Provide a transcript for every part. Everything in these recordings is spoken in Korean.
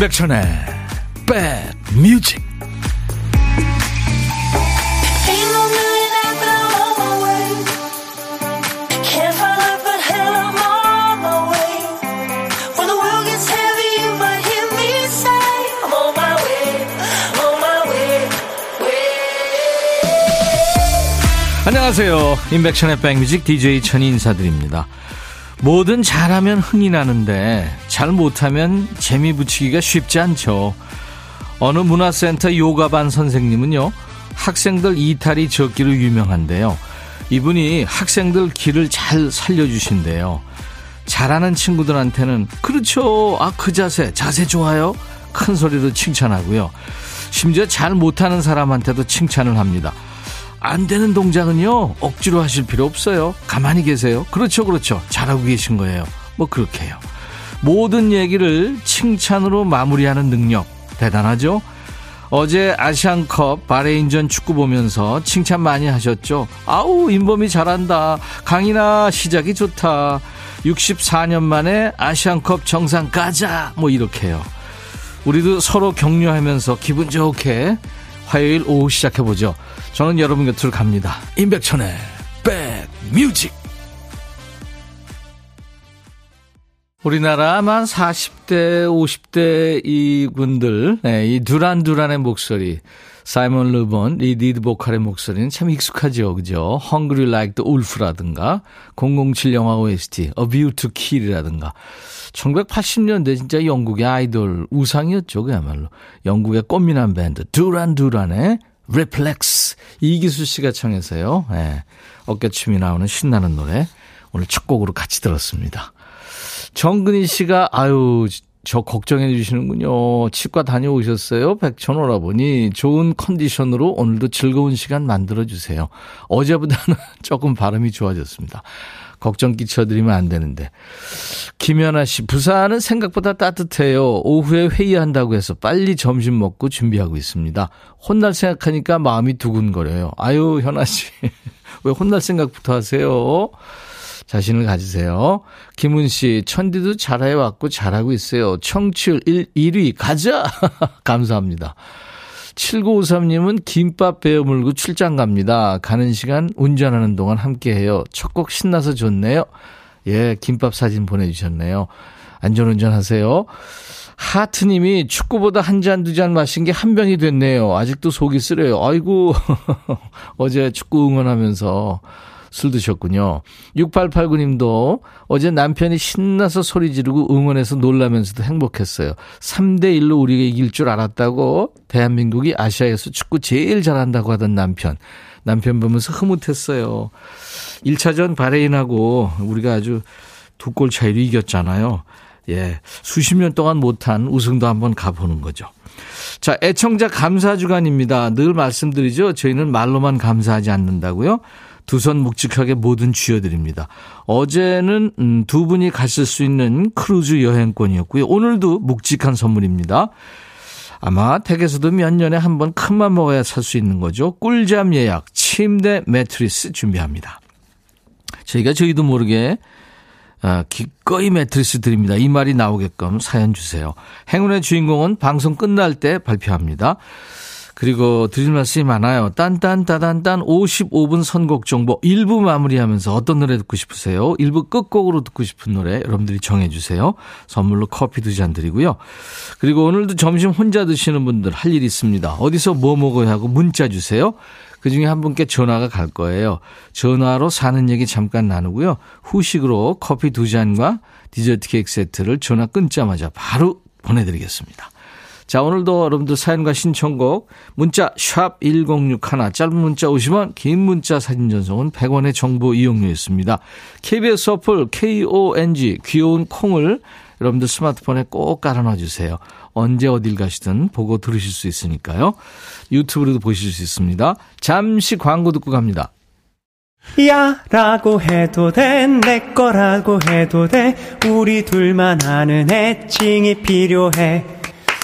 임백천의 백뮤직 안녕하세요. 임백천의 백뮤직 DJ 천이 인사드립니다. 뭐든 잘하면 흥이 나는데 잘 못하면 재미 붙이기가 쉽지 않죠. 어느 문화센터 요가반 선생님은요, 학생들 이탈이 적기로 유명한데요. 이분이 학생들 길을 잘 살려주신대요. 잘하는 친구들한테는, 그렇죠. 아, 그 자세, 자세 좋아요. 큰 소리로 칭찬하고요. 심지어 잘 못하는 사람한테도 칭찬을 합니다. 안 되는 동작은요, 억지로 하실 필요 없어요. 가만히 계세요. 그렇죠, 그렇죠. 잘하고 계신 거예요. 뭐, 그렇게 해요. 모든 얘기를 칭찬으로 마무리하는 능력. 대단하죠? 어제 아시안컵 바레인전 축구 보면서 칭찬 많이 하셨죠? 아우, 인범이 잘한다. 강인아, 시작이 좋다. 64년 만에 아시안컵 정상 가자. 뭐, 이렇게요. 우리도 서로 격려하면서 기분 좋게 화요일 오후 시작해보죠. 저는 여러분 곁으로 갑니다. 임백천의 백뮤직. 우리나라만 40대, 50대 이분들, 네, 이 두란두란의 목소리, 사이먼 르본, 이 리드 보컬의 목소리는 참 익숙하죠, 그죠? Hungry Like the Wolf라든가, 007 영화 OST, A View to Kill이라든가, 1980년대 진짜 영국의 아이돌 우상이었죠, 그야말로. 영국의 꽃미남 밴드, 두란두란의 Reflex. 이기수 씨가 청해서요. 네. 어깨춤이 나오는 신나는 노래. 오늘 첫 곡으로 같이 들었습니다. 정근희 씨가, 아유, 저 걱정해 주시는군요. 치과 다녀오셨어요? 백천 오라보니 좋은 컨디션으로 오늘도 즐거운 시간 만들어 주세요. 어제보다는 조금 발음이 좋아졌습니다. 걱정 끼쳐드리면 안 되는데. 김연아 씨, 부산은 생각보다 따뜻해요. 오후에 회의한다고 해서 빨리 점심 먹고 준비하고 있습니다. 혼날 생각하니까 마음이 두근거려요. 아유, 현아 씨. 왜 혼날 생각부터 하세요? 자신을 가지세요. 김은 씨, 천디도 잘해왔고 잘하고 있어요. 청취율 1, 1위 가자! 감사합니다. 7953님은 김밥 베어 물고 출장 갑니다. 가는 시간 운전하는 동안 함께 해요. 첫 곡 신나서 좋네요. 예, 김밥 사진 보내주셨네요. 안전운전 하세요. 하트님이 축구보다 한 잔, 두 잔 마신 게 한 병이 됐네요. 아직도 속이 쓰려요. 아이고, 어제 축구 응원하면서 술 드셨군요. 6889님도 어제 남편이 신나서 소리 지르고 응원해서 놀라면서도 행복했어요. 3대1로 우리가 이길 줄 알았다고 대한민국이 아시아에서 축구 제일 잘한다고 하던 남편. 남편 보면서 흐뭇했어요. 1차전 바레인하고 우리가 아주 두 골 차이로 이겼잖아요. 예. 수십 년 동안 못한 우승도 한번 가보는 거죠. 자, 애청자 감사 주간입니다. 늘 말씀드리죠. 저희는 말로만 감사하지 않는다고요. 두 손 묵직하게 뭐든 쥐어드립니다. 어제는 음, 두 분이 가실 수 있는 크루즈 여행권이었고요. 오늘도 묵직한 선물입니다. 아마 댁에서도 몇 년에 한 번 큰맘 먹어야 살 수 있는 거죠. 꿀잠 예약, 침대 매트리스 준비합니다. 저희가 저희도 모르게 아, 기꺼이 매트리스 드립니다. 이 말이 나오게끔 사연 주세요. 행운의 주인공은 방송 끝날 때 발표합니다. 그리고 드릴 말씀이 많아요. 딴딴따단딴 55분 선곡 정보 1부 마무리하면서 어떤 노래 듣고 싶으세요? 1부 끝곡으로 듣고 싶은 노래 여러분들이 정해주세요. 선물로 커피 두 잔 드리고요. 그리고 오늘도 점심 혼자 드시는 분들 할 일 있습니다. 어디서 뭐 먹어야 하고 문자 주세요. 그 중에 한 분께 전화가 갈 거예요. 전화로 사는 얘기 잠깐 나누고요. 후식으로 커피 두 잔과 디저트 케이크 세트를 전화 끊자마자 바로 보내드리겠습니다. 자, 오늘도 여러분들 사연과 신청곡 문자 샵 1061, 짧은 문자 50원, 긴 문자 사진 전송은 100원의 정보 이용료였습니다. KBS 어플 KONG 귀여운 콩을 여러분들 스마트폰에 꼭 깔아놔 주세요. 언제 어딜 가시든 보고 들으실 수 있으니까요. 유튜브로도 보실 수 있습니다. 잠시 광고 듣고 갑니다. 야 라고 해도 돼 내 거라고 해도 돼 우리 둘만 아는 애칭이 필요해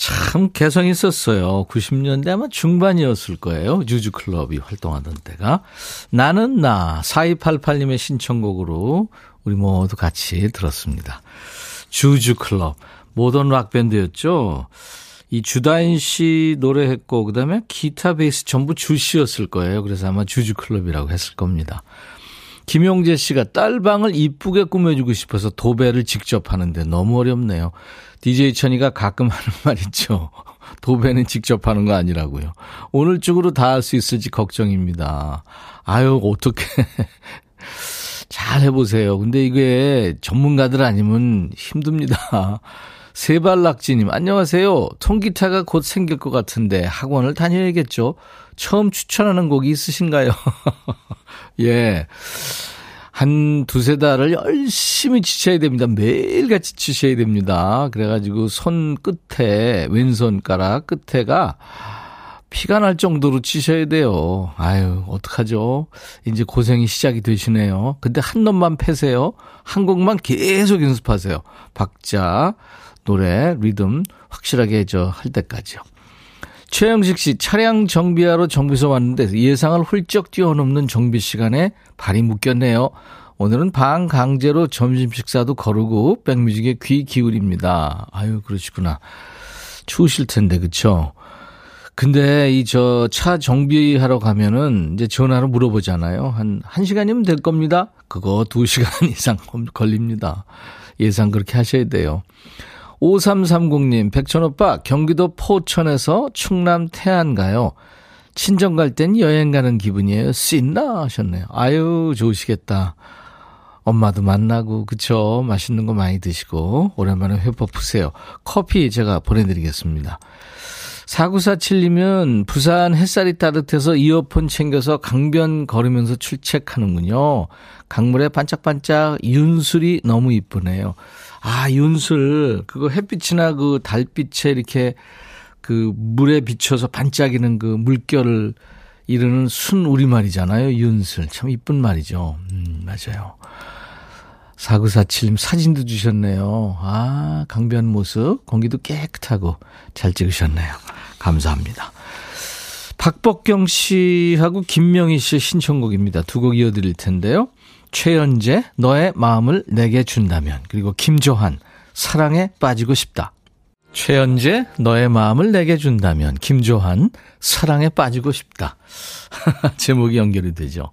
참 개성 있었어요. 90년대 아마 중반이었을 거예요. 주주클럽이 활동하던 때가. 나는 나 4288님의 신청곡으로 우리 모두 같이 들었습니다. 주주클럽 모던 락밴드였죠. 이 주다인 씨 노래했고 그 다음에 기타 베이스 전부 주 씨였을 거예요. 그래서 아마 주주클럽이라고 했을 겁니다. 김용재 씨가 딸방을 이쁘게 꾸며주고 싶어서 도배를 직접 하는데 너무 어렵네요. DJ 천이가 가끔 하는 말 있죠. 도배는 직접 하는 거 아니라고요. 오늘 쪽으로 다 할 수 있을지 걱정입니다. 아유, 어떻게. 잘 해보세요. 근데 이게 전문가들 아니면 힘듭니다. 세발낙지님, 안녕하세요. 통기타가 곧 생길 것 같은데 학원을 다녀야겠죠? 처음 추천하는 곡이 있으신가요? 예. 한 두세 달을 열심히 치셔야 됩니다. 매일같이 치셔야 됩니다. 그래가지고 손 끝에, 왼손가락 끝에가 피가 날 정도로 치셔야 돼요. 아유, 어떡하죠? 이제 고생이 시작이 되시네요. 근데 한 놈만 패세요. 한 곡만 계속 연습하세요. 박자, 노래, 리듬 확실하게 저 할 때까지요. 최영식 씨, 차량 정비하러 정비소 왔는데 예상을 훌쩍 뛰어넘는 정비 시간에 발이 묶였네요. 오늘은 방 강제로 점심 식사도 거르고 백뮤직에 귀 기울입니다. 아유, 그러시구나. 추우실 텐데, 그쵸? 근데 이 저 차 정비하러 가면은 이제 전화로 물어보잖아요. 한, 한 시간이면 될 겁니다. 그거 두 시간 이상 걸립니다. 예상 그렇게 하셔야 돼요. 5330님, 백천오빠, 경기도 포천에서 충남 태안 가요. 친정 갈 땐 여행 가는 기분이에요. 씻나? 하셨네요. 아유, 좋으시겠다. 엄마도 만나고, 그쵸? 맛있는 거 많이 드시고, 오랜만에 회복 푸세요. 커피 제가 보내드리겠습니다. 4947이면 부산 햇살이 따뜻해서 이어폰 챙겨서 강변 걸으면서 출첵하는군요. 강물에 반짝반짝 윤술이 너무 이쁘네요. 아, 윤슬. 그거 햇빛이나 그 달빛에 이렇게 그 물에 비춰서 반짝이는 그 물결을 이르는 순 우리말이잖아요. 윤슬. 참 이쁜 말이죠. 음, 맞아요. 4947님 사진도 주셨네요. 아, 강변 모습. 공기도 깨끗하고 잘 찍으셨네요. 감사합니다. 박복경 씨하고 김명희 씨의 신청곡입니다. 두 곡 이어드릴 텐데요. 최연제 너의 마음을 내게 준다면 그리고 김조한 사랑에 빠지고 싶다. 최연제 너의 마음을 내게 준다면 김조한 사랑에 빠지고 싶다. 제목이 연결이 되죠.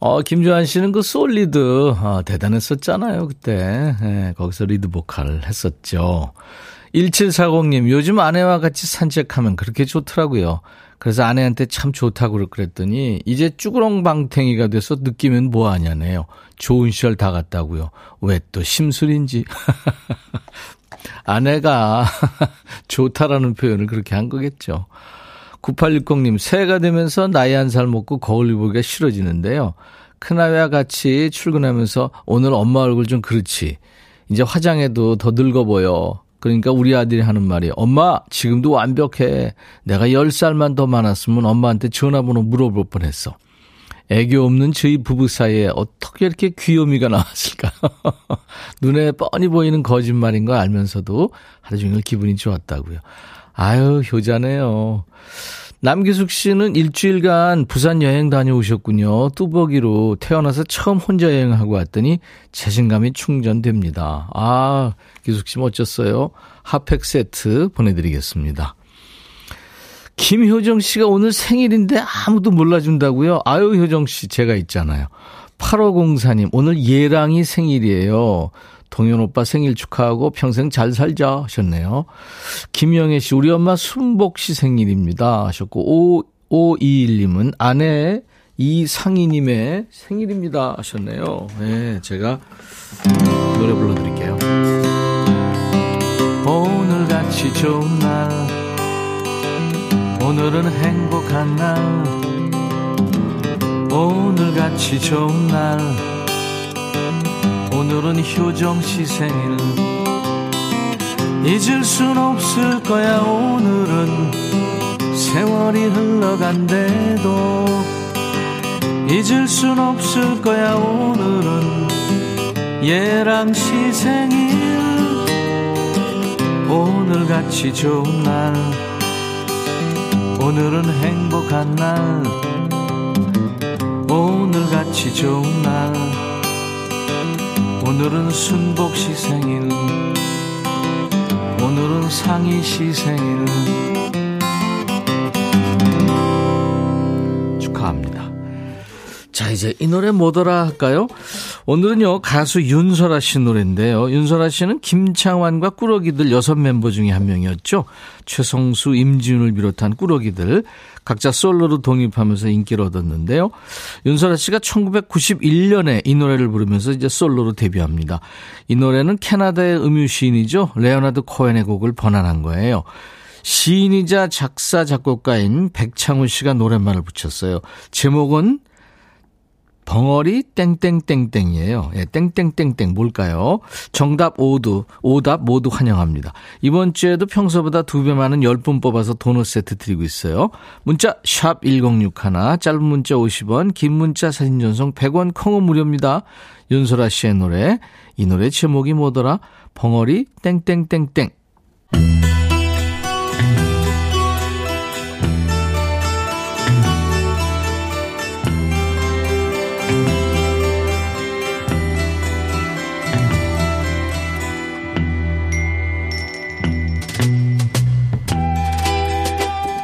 어, 김조한 씨는 그 솔리드 어, 대단했었잖아요 그때 네, 거기서 리드 보컬을 했었죠. 1740님 요즘 아내와 같이 산책하면 그렇게 좋더라고요. 그래서 아내한테 참 좋다고 그랬더니 이제 쭈그렁방탱이가 돼서 느끼면 뭐하냐네요. 좋은 시절 다 갔다고요. 왜 또 심술인지. 아내가 좋다라는 표현을 그렇게 한 거겠죠. 9860님, 새해가 되면서 나이 한 살 먹고 거울 보기가 싫어지는데요. 큰아이와 같이 출근하면서 오늘 엄마 얼굴 좀 그렇지. 이제 화장해도 더 늙어 보여. 그러니까 우리 아들이 하는 말이 엄마 지금도 완벽해. 내가 10살만 더 많았으면 엄마한테 전화번호 물어볼 뻔했어. 애교 없는 저희 부부 사이에 어떻게 이렇게 귀요미가 나왔을까? 눈에 뻔히 보이는 거짓말인 거 알면서도 하루 종일 기분이 좋았다고요. 아유, 효자네요. 남기숙 씨는 일주일간 부산 여행 다녀오셨군요. 뚜벅이로 태어나서 처음 혼자 여행하고 왔더니 자신감이 충전됩니다. 아, 기숙 씨 멋졌어요. 핫팩 세트 보내드리겠습니다. 김효정 씨가 오늘 생일인데 아무도 몰라준다고요? 아유, 효정 씨, 제가 있잖아요. 8504님, 오늘 예랑이 생일이에요. 동현 오빠 생일 축하하고 평생 잘 살자 하셨네요. 김영애 씨, 우리 엄마 순복 씨 생일입니다 하셨고, 5521님은 아내 이상희님의 생일입니다 하셨네요. 네, 제가 노래 불러드릴게요. 오늘같이 좋은 날, 오늘은 행복한 날, 오늘같이 좋은 날, 오늘은 효정 씨 생일. 잊을 순 없을 거야 오늘은. 세월이 흘러간대도 잊을 순 없을 거야 오늘은. 얘랑 시생일. 오늘같이 좋은 날. 오늘은 행복한 날. 오늘같이 좋은 날 오늘은 순복 시 생일 오늘은 상희 시 생일 축하합니다. 자, 이제 이 노래 뭐더라 할까요? 오늘은요, 가수 윤설아 씨 노래인데요. 윤설아 씨는 김창완과 꾸러기들 여섯 멤버 중에 한 명이었죠. 최성수, 임지훈을 비롯한 꾸러기들 각자 솔로로 독립하면서 인기를 얻었는데요. 윤설아 씨가 1991년에 이 노래를 부르면서 이제 솔로로 데뷔합니다. 이 노래는 캐나다의 음유 시인이죠. 레오나드 코엔의 곡을 번안한 거예요. 시인이자 작사, 작곡가인 백창훈 씨가 노랫말을 붙였어요. 제목은 벙어리 땡땡땡땡이에요. 예, 땡땡땡땡 뭘까요? 정답 오두, 오답 모두 환영합니다. 이번 주에도 평소보다 두 배 많은 10분 뽑아서 도넛 세트 드리고 있어요. 문자 샵 1061, 짧은 문자 50원, 긴 문자 사진 전송 100원, 콩은 무료입니다. 윤소라 씨의 노래, 이 노래 제목이 뭐더라? 벙어리 땡땡땡땡.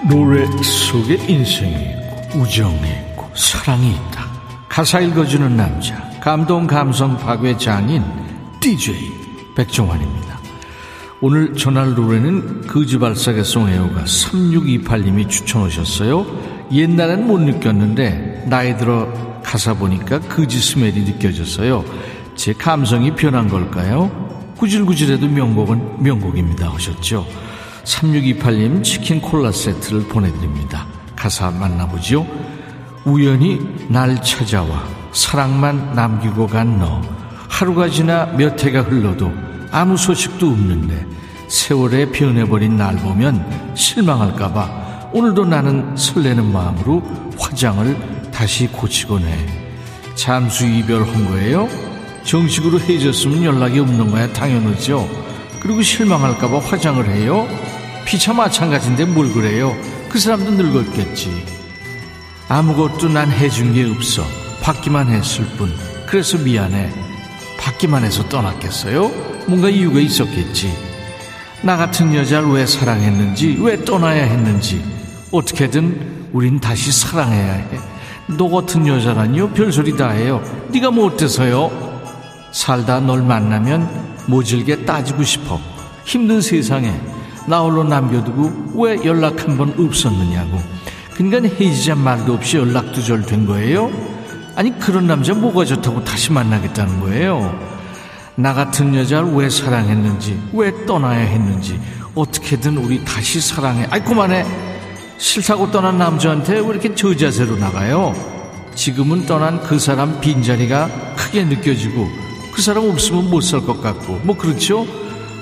노래 속에 인생이 있고 우정이 있고 사랑이 있다. 가사 읽어주는 남자 감동 감성 파괴 장인 DJ 백종환입니다. 오늘 전할 노래는 거지발사계 송혜호가 3628님이 추천하셨어요. 옛날엔 못 느꼈는데 나이 들어 가사 보니까 거지 스멜이 느껴졌어요. 제 감성이 변한 걸까요? 구질구질해도 명곡은 명곡입니다 하셨죠. 3628님 치킨 콜라 세트를 보내드립니다. 가사 만나보죠. 우연히 날 찾아와 사랑만 남기고 간 너. 하루가 지나 몇 해가 흘러도 아무 소식도 없는데 세월에 변해버린 날 보면 실망할까봐 오늘도 나는 설레는 마음으로 화장을 다시 고치곤 해. 잠수 이별한 거예요? 정식으로 헤어졌으면 연락이 없는 거야 당연하죠. 그리고 실망할까봐 화장을 해요? 피차 마찬가지인데 뭘 그래요? 그 사람도 늙었겠지. 아무것도 난 해준 게 없어. 받기만 했을 뿐. 그래서 미안해. 받기만 해서 떠났겠어요? 뭔가 이유가 있었겠지. 나 같은 여자를 왜 사랑했는지, 왜 떠나야 했는지, 어떻게든 우린 다시 사랑해야 해. 너 같은 여자라니요? 별소리 다 해요. 네가 뭐 어때서요? 살다 널 만나면 모질게 따지고 싶어. 힘든 세상에 나 홀로 남겨두고 왜 연락 한 번 없었느냐고. 그러니까 헤이지자 말도 없이 연락 두절된 거예요? 아니 그런 남자 뭐가 좋다고 다시 만나겠다는 거예요? 나 같은 여자를 왜 사랑했는지 왜 떠나야 했는지 어떻게든 우리 다시 사랑해 아이 그만해 싫다고 떠난 남자한테 왜 이렇게 저자세로 나가요 지금은 떠난 그 사람 빈자리가 크게 느껴지고 그 사람 없으면 못 살 것 같고 뭐 그렇죠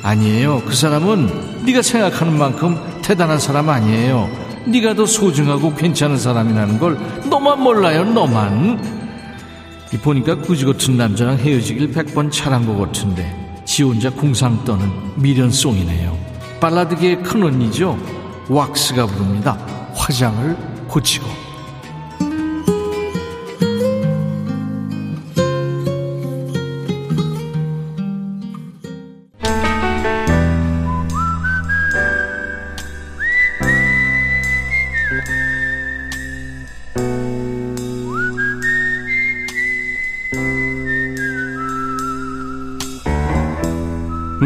아니에요. 그 사람은 네가 생각하는 만큼 대단한 사람 아니에요. 네가 더 소중하고 괜찮은 사람이라는 걸 너만 몰라요 너만. 이 보니까 구지 같은 남자랑 헤어지길 백 번 잘한 것 같은데 지 혼자 궁상 떠는 미련송이네요. 발라드계의 큰 언니죠. 왁스가 부릅니다. 화장을 고치고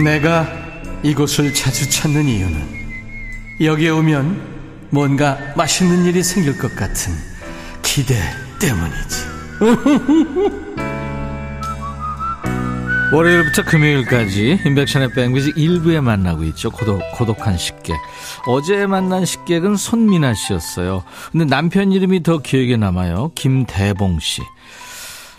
내가 이곳을 자주 찾는 이유는 여기에 오면 뭔가 맛있는 일이 생길 것 같은 기대 때문이지. 월요일부터 금요일까지 인백션의 뱅비지 일부에 만나고 있죠. 고독, 고독한 식객. 어제 만난 식객은 손민아 씨였어요. 근데 남편 이름이 더 기억에 남아요. 김대봉 씨.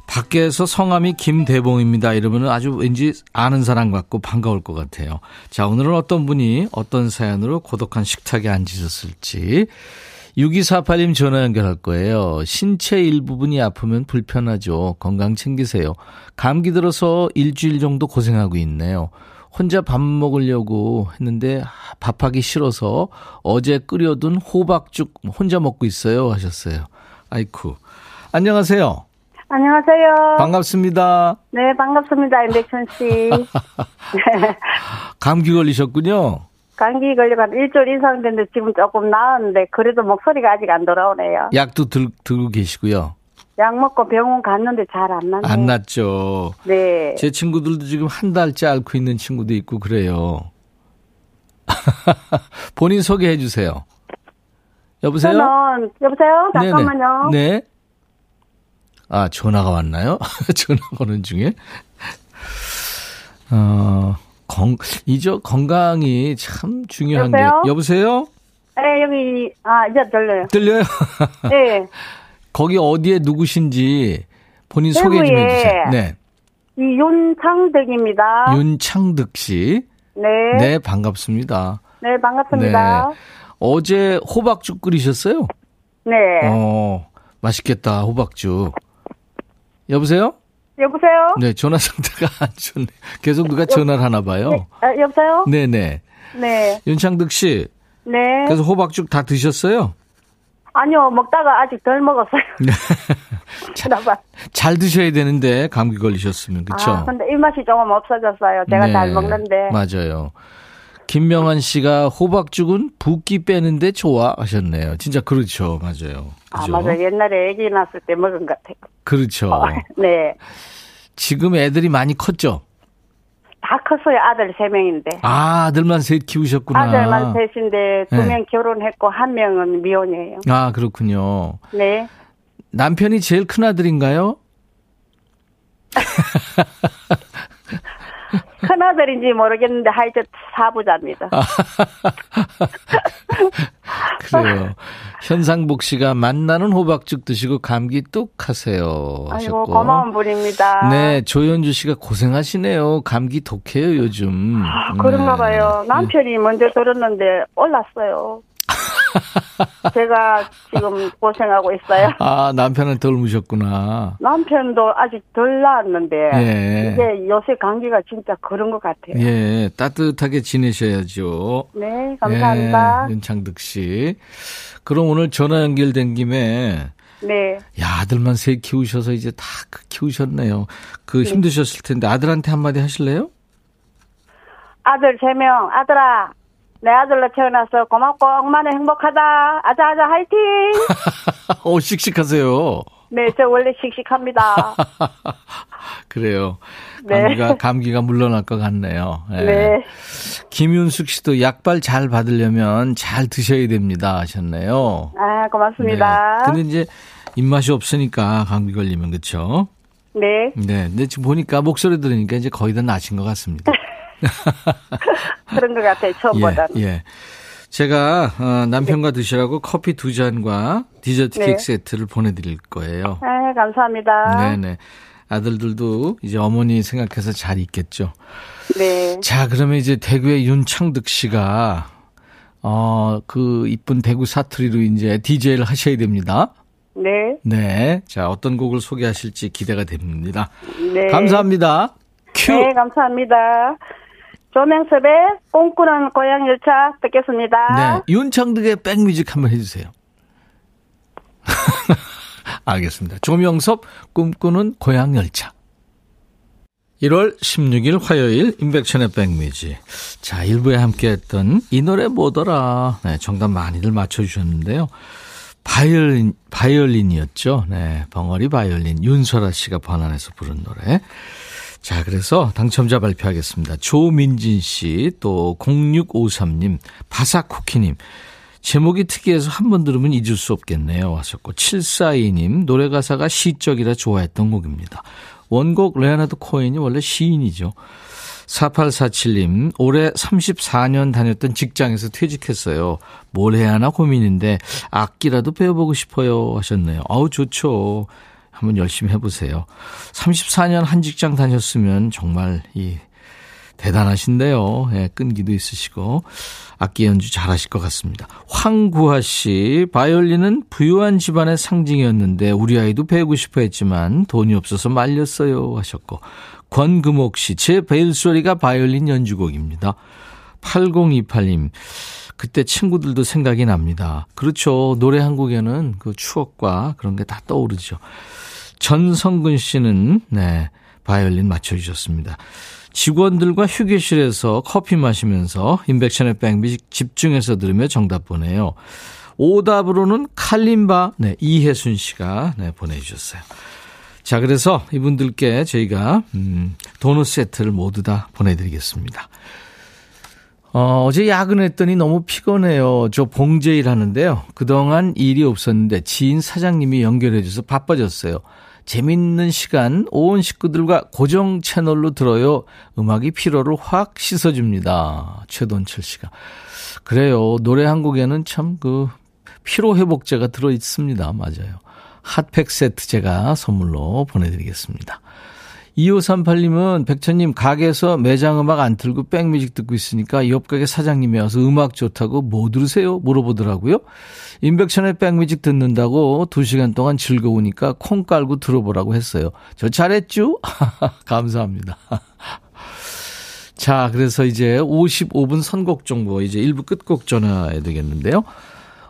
밖에서 성함이 김대봉입니다. 이러면 아주 왠지 아는 사람 같고 반가울 것 같아요. 자, 오늘은 어떤 분이 어떤 사연으로 고독한 식탁에 앉으셨을지. 6248님 전화 연결할 거예요. 신체 일부분이 아프면 불편하죠. 건강 챙기세요. 감기 들어서 일주일 정도 고생하고 있네요. 혼자 밥 먹으려고 했는데 밥하기 싫어서 어제 끓여둔 호박죽 혼자 먹고 있어요 하셨어요. 아이쿠. 안녕하세요. 안녕하세요. 반갑습니다. 네, 반갑습니다. 임백천 씨. 감기 걸리셨군요. 감기 걸려가 일주일 이상 됐는데 지금 조금 나았는데 그래도 목소리가 아직 안 돌아오네요. 약도 들, 들고 계시고요. 약 먹고 병원 갔는데 잘안 나네. 안 났죠. 네. 제 친구들도 지금 한 달째 앓고 있는 친구도 있고 그래요. 본인 소개해 주세요. 여보세요? 저는 여보세요? 잠깐만요. 네네. 네. 아, 전화가 왔나요? 전화 거는 중에. 어, 건, 이저 건강이 참 중요한 여보세요? 게. 여보세요? 네, 여기, 아, 이제 들려요. 들려요? 네. 거기 어디에 누구신지 본인 소개 좀 해주세요. 네. 이 윤창덕입니다. 윤창득 씨. 네. 네, 반갑습니다. 네, 반갑습니다. 어제 호박죽 끓이셨어요? 네. 어, 맛있겠다, 호박죽. 여보세요? 여보세요? 네, 전화 상태가 안 좋네. 계속 누가 전화를 하나 봐요. 네. 아, 여보세요? 네네. 네. 윤창득 씨. 네. 그래서 호박죽 다 드셨어요? 아니요, 먹다가 아직 덜 먹었어요. 네. 그나마. 잘 드셔야 되는데, 감기 걸리셨으면, 그쵸? 아, 근데 입맛이 조금 없어졌어요. 제가 네, 잘 먹는데. 맞아요. 김명환 씨가 호박죽은 붓기 빼는데 좋아 하셨네요. 진짜 그렇죠. 맞아요. 아? 맞아요. 옛날에 아기 낳았을 때 먹은 것 같아요. 그렇죠. 네. 지금 애들이 많이 컸죠? 다 컸어요. 아들 세 명인데. 아, 아들만 셋 키우셨구나. 아들만 셋인데 두 네. 명 결혼했고 한 명은 미혼이에요. 아, 그렇군요. 네. 남편이 제일 큰 아들인가요? 큰 아들인지 모르겠는데 하여튼 사부자입니다. 아. 그래요. 현상복 씨가 만나는 호박죽 드시고 감기 뚝 하세요. 하셨고. 아이고 고마운 분입니다. 네, 조현주 씨가 고생하시네요. 감기 독해요, 요즘. 아, 그런가 네. 봐요. 남편이 먼저 들었는데 올랐어요. 제가 지금 고생하고 있어요. 아, 남편은 덜 무셨구나. 남편도 아직 덜 나았는데 예. 이게 요새 감기가 진짜 그런 것 같아요. 예, 따뜻하게 지내셔야죠. 네, 감사합니다. 예, 윤창득 씨. 그럼 오늘 전화 연결된 김에 네. 야, 아들만 세 키우셔서 이제 다 키우셨네요. 그 힘드셨을 텐데 아들한테 한마디 하실래요? 아들 세 명, 아들아, 내 아들로 태어나서 고맙고 엄마는 행복하다. 아자아자 화이팅! 어, 씩씩하세요. 네, 저 원래 씩씩합니다. 그래요. 네. 감기가, 감기가 물러날 것 같네요. 예. 네. 김윤숙 씨도 약발 잘 받으려면 잘 드셔야 됩니다 하셨네요. 아, 고맙습니다. 네. 근데 이제 입맛이 없으니까 감기 걸리면 그렇죠. 네. 네. 근데 지금 보니까 목소리 들으니까 이제 거의 다 나신 것 같습니다. 그런 것 같아요, 처음보다는. 예. 예. 제가 어, 남편과 드시라고 커피 두 잔과 디저트 네. 케이크 세트를 보내드릴 거예요. 아, 감사합니다. 네네. 아들들도 이제 어머니 생각해서 잘 있겠죠. 네. 자, 그러면 이제 대구의 윤창득 씨가 어, 그 이쁜 대구 사투리로 이제 DJ를 하셔야 됩니다. 네. 네. 자, 어떤 곡을 소개하실지 기대가 됩니다. 네. 감사합니다. 큐. 네, 감사합니다. 조명섭의 꿈꾸는 고향 열차 듣겠습니다. 네. 윤창득의 백뮤직 한번 해주세요. 알겠습니다. 조명섭 꿈꾸는 고향 열차. 1월 16일 화요일 인백션의 백뮤직. 자, 1부에 함께 했던 이 노래 뭐더라. 네, 정답 많이들 맞춰주셨는데요. 바이올린, 바이올린이었죠. 네, 벙어리 바이올린. 윤설하 씨가 번안해서 부른 노래. 자, 그래서 당첨자 발표하겠습니다. 조민진 씨, 또 0653님, 바사쿠키님. 제목이 특이해서 한 번 들으면 잊을 수 없겠네요. 하셨고, 742님, 노래 가사가 시적이라 좋아했던 곡입니다. 원곡 레아나드 코인이 원래 시인이죠. 4847님, 올해 34년 다녔던 직장에서 퇴직했어요. 뭘 해야 하나 고민인데, 악기라도 배워보고 싶어요. 하셨네요. 아우, 좋죠. 한번 열심히 해보세요. 34년 한 직장 다녔으면 정말 이 대단하신데요. 예, 끈기도 있으시고 악기 연주 잘하실 것 같습니다. 황구하 씨, 바이올린은 부유한 집안의 상징이었는데 우리 아이도 배우고 싶어 했지만 돈이 없어서 말렸어요 하셨고 권금옥 씨, 제 베일 소리가 바이올린 연주곡입니다. 8028님, 그때 친구들도 생각이 납니다. 그렇죠. 노래 한 곡에는 그 추억과 그런 게 다 떠오르죠. 전성근 씨는, 네, 바이올린 맞춰주셨습니다. 직원들과 휴게실에서 커피 마시면서 인백션의 백뮤직 집중해서 들으며 정답 보내요. 오답으로는 칼림바, 네, 이혜순 씨가, 네, 보내주셨어요. 자, 그래서 이분들께 저희가, 음, 도넛 세트를 모두 다 보내드리겠습니다. 어, 어제 야근했더니 너무 피곤해요. 저 봉제일 하는데요. 그동안 일이 없었는데 지인 사장님이 연결해줘서 바빠졌어요. 재밌는 시간 온 식구들과 고정 채널로 들어요. 음악이 피로를 확 씻어줍니다. 최돈철 씨가. 그래요. 노래 한 곡에는 참 그 피로 회복제가 들어 있습니다. 맞아요. 핫팩 세트 제가 선물로 보내드리겠습니다. 2538님은 백천님 가게에서 매장 음악 안 틀고 백뮤직 듣고 있으니까 옆 가게 사장님이 와서 음악 좋다고 뭐 들으세요? 물어보더라고요. 인백천의 백뮤직 듣는다고 2시간 동안 즐거우니까 콩 깔고 들어보라고 했어요. 저 잘했죠? 감사합니다. 자, 그래서 이제 55분 선곡 정보 이제 1부 끝곡 전화해야 되겠는데요.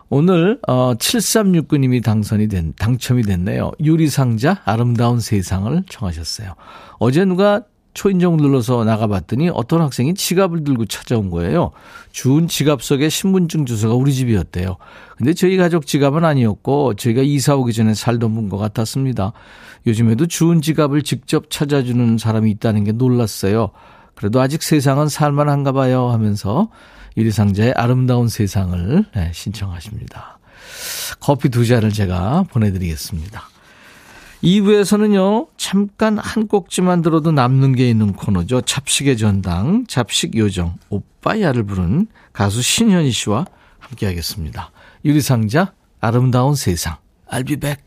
오늘 어 7369님이 당선이 된 당첨이 됐네요. 유리상자 아름다운 세상을 청하셨어요. 어제 누가 초인종 눌러서 나가봤더니 어떤 학생이 지갑을 들고 찾아온 거예요. 주운 지갑 속에 신분증 주소가 우리 집이었대요. 근데 저희 가족 지갑은 아니었고 저희가 이사 오기 전에 살던 분 것 같았습니다. 요즘에도 주운 지갑을 직접 찾아주는 사람이 있다는 게 놀랐어요. 그래도 아직 세상은 살만한가 봐요 하면서 유리상자의 아름다운 세상을 네, 신청하십니다. 커피 두 잔을 제가 보내드리겠습니다. 2부에서는요, 잠깐 한 꼭지만 들어도 남는 게 있는 코너죠. 잡식의 전당, 잡식 요정, 오빠야를 부른 가수 신현희 씨와 함께 하겠습니다. 유리상자, 아름다운 세상. I'll be back.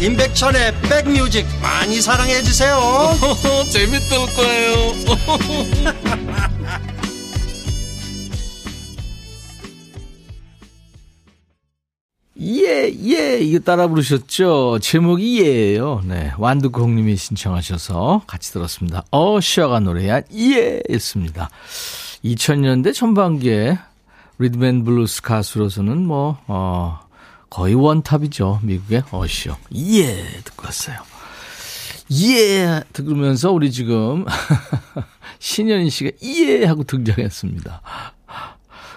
임백천의 백뮤직 많이 사랑해 주세요 재밌을 거예요 예, 예, 이거 따라 부르셨죠? 제목이 예예요. 네. 완두콩님이 신청하셔서 같이 들었습니다. 어, 시아가 노래한 예! 였습니다. 2000년대 전반기에 리듬 앤 블루스 가수로서는 뭐, 어, 거의 원탑이죠. 미국의 어셔. 예! 듣고 왔어요. 예! 들으면서 우리 지금 신현희 씨가 예! 하고 등장했습니다.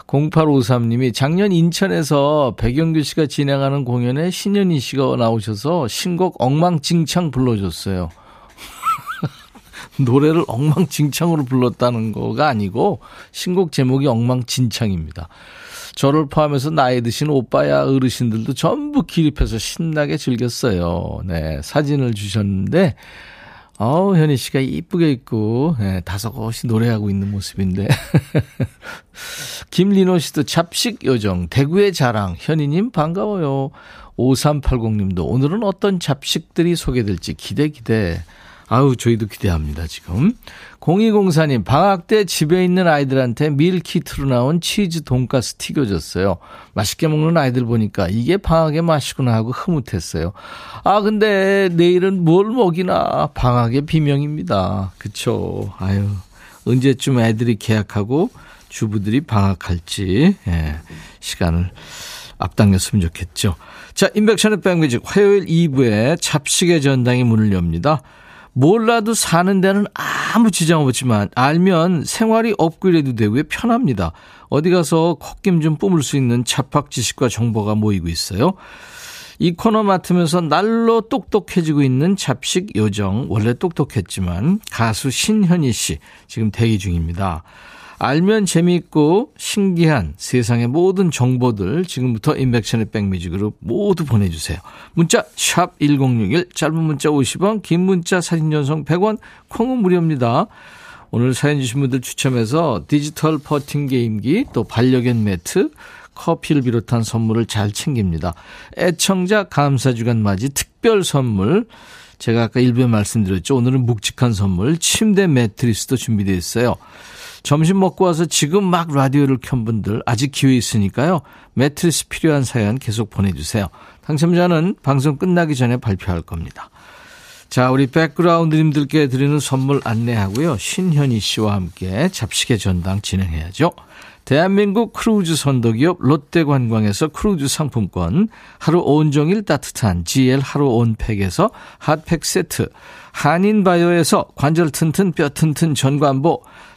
0853님이 작년 인천에서 백영규 씨가 진행하는 공연에 신현희 씨가 나오셔서 신곡 엉망진창 불러줬어요. 노래를 엉망진창으로 불렀다는 거가 아니고 신곡 제목이 엉망진창입니다. 저를 포함해서 나이 드신 오빠야 어르신들도 전부 기립해서 신나게 즐겼어요. 네, 사진을 주셨는데 어우, 현희 씨가 이쁘게 입고, 네, 다섯 곳이 노래하고 있는 모습인데. 김리노 씨도 잡식 요정, 대구의 자랑, 현희님 반가워요. 5380님도 오늘은 어떤 잡식들이 소개될지 기대, 기대. 아우, 저희도 기대합니다, 지금. 0204님, 방학 때 집에 있는 아이들한테 밀키트로 나온 치즈 돈가스 튀겨줬어요. 맛있게 먹는 아이들 보니까 이게 방학의 맛이구나 하고 흐뭇했어요. 아, 근데 내일은 뭘 먹이나 방학의 비명입니다. 그쵸. 아유, 언제쯤 애들이 계약하고 주부들이 방학할지, 예, 시간을 앞당겼으면 좋겠죠. 자, 인백션의 백뮤직 화요일 2부에 잡식의 전당이 문을 엽니다. 몰라도 사는 데는 아무 지장 없지만 알면 생활이 업그레이드 되고요 편합니다. 어디 가서 콧김 좀 뿜을 수 있는 잡학 지식과 정보가 모이고 있어요. 이 코너 맡으면서 날로 똑똑해지고 있는 잡식 요정, 원래 똑똑했지만 가수 신현희 씨 지금 대기 중입니다. 알면 재미있고 신기한 세상의 모든 정보들 지금부터 인백션의 백뮤직으로 모두 보내주세요. 문자 샵 1061, 짧은 문자 50원, 긴 문자 사진 전송 100원, 콩은 무료입니다. 오늘 사연 주신 분들 추첨해서 디지털 퍼팅 게임기, 또 반려견 매트, 커피를 비롯한 선물을 잘 챙깁니다. 애청자 감사주간 맞이 특별 선물. 제가 아까 일부에 말씀드렸죠. 오늘은 묵직한 선물, 침대 매트리스도 준비되어 있어요. 점심 먹고 와서 지금 막 라디오를 켠 분들 아직 기회 있으니까요. 매트리스 필요한 사연 계속 보내주세요. 당첨자는 방송 끝나기 전에 발표할 겁니다. 자, 우리 백그라운드님들께 드리는 선물 안내하고요. 신현희 씨와 함께 잡식의 전당 진행해야죠. 대한민국 크루즈 선도기업 롯데관광에서 크루즈 상품권, 하루 온종일 따뜻한 GL 하루 온팩에서 핫팩 세트, 한인바이오에서 관절 튼튼 뼈 튼튼 전관보,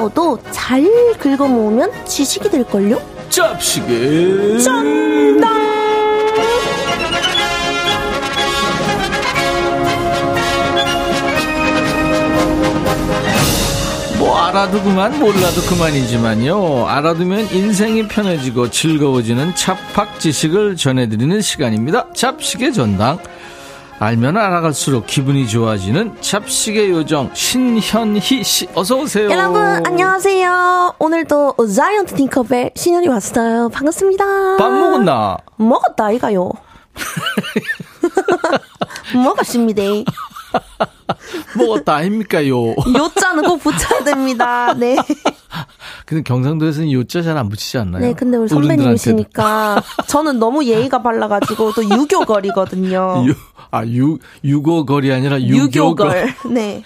노하우도 잘 긁어 모으면 지식이 될걸요? 잡식의 짠당! 뭐 알아도 그만 몰라도 그만이지만요 알아두면 인생이 편해지고 즐거워지는 찹팍 지식을 전해드리는 시간입니다 잡식의 전당 알면 알아갈수록 기분이 좋아지는 잡식의 요정 신현희 씨 어서 오세요 여러분, 안녕하세요. 오늘도 자이언트 팅커벨 신현이 왔어요. 반갑습니다. 밥 먹었나 먹었다, 이가요. 먹었습니다. 먹었다 아닙니까요 요자는 꼭 붙여야 됩니다. 네. 근데 경상도에서는 요자 잘 안 붙이지 않나요 네, 근데 우리. 선배님이시니까 저는 너무 예의가 발라가지고 또 유교걸이거든요. 유, 아, 유, 유고걸이 아니라 유교걸. 유교걸. 네.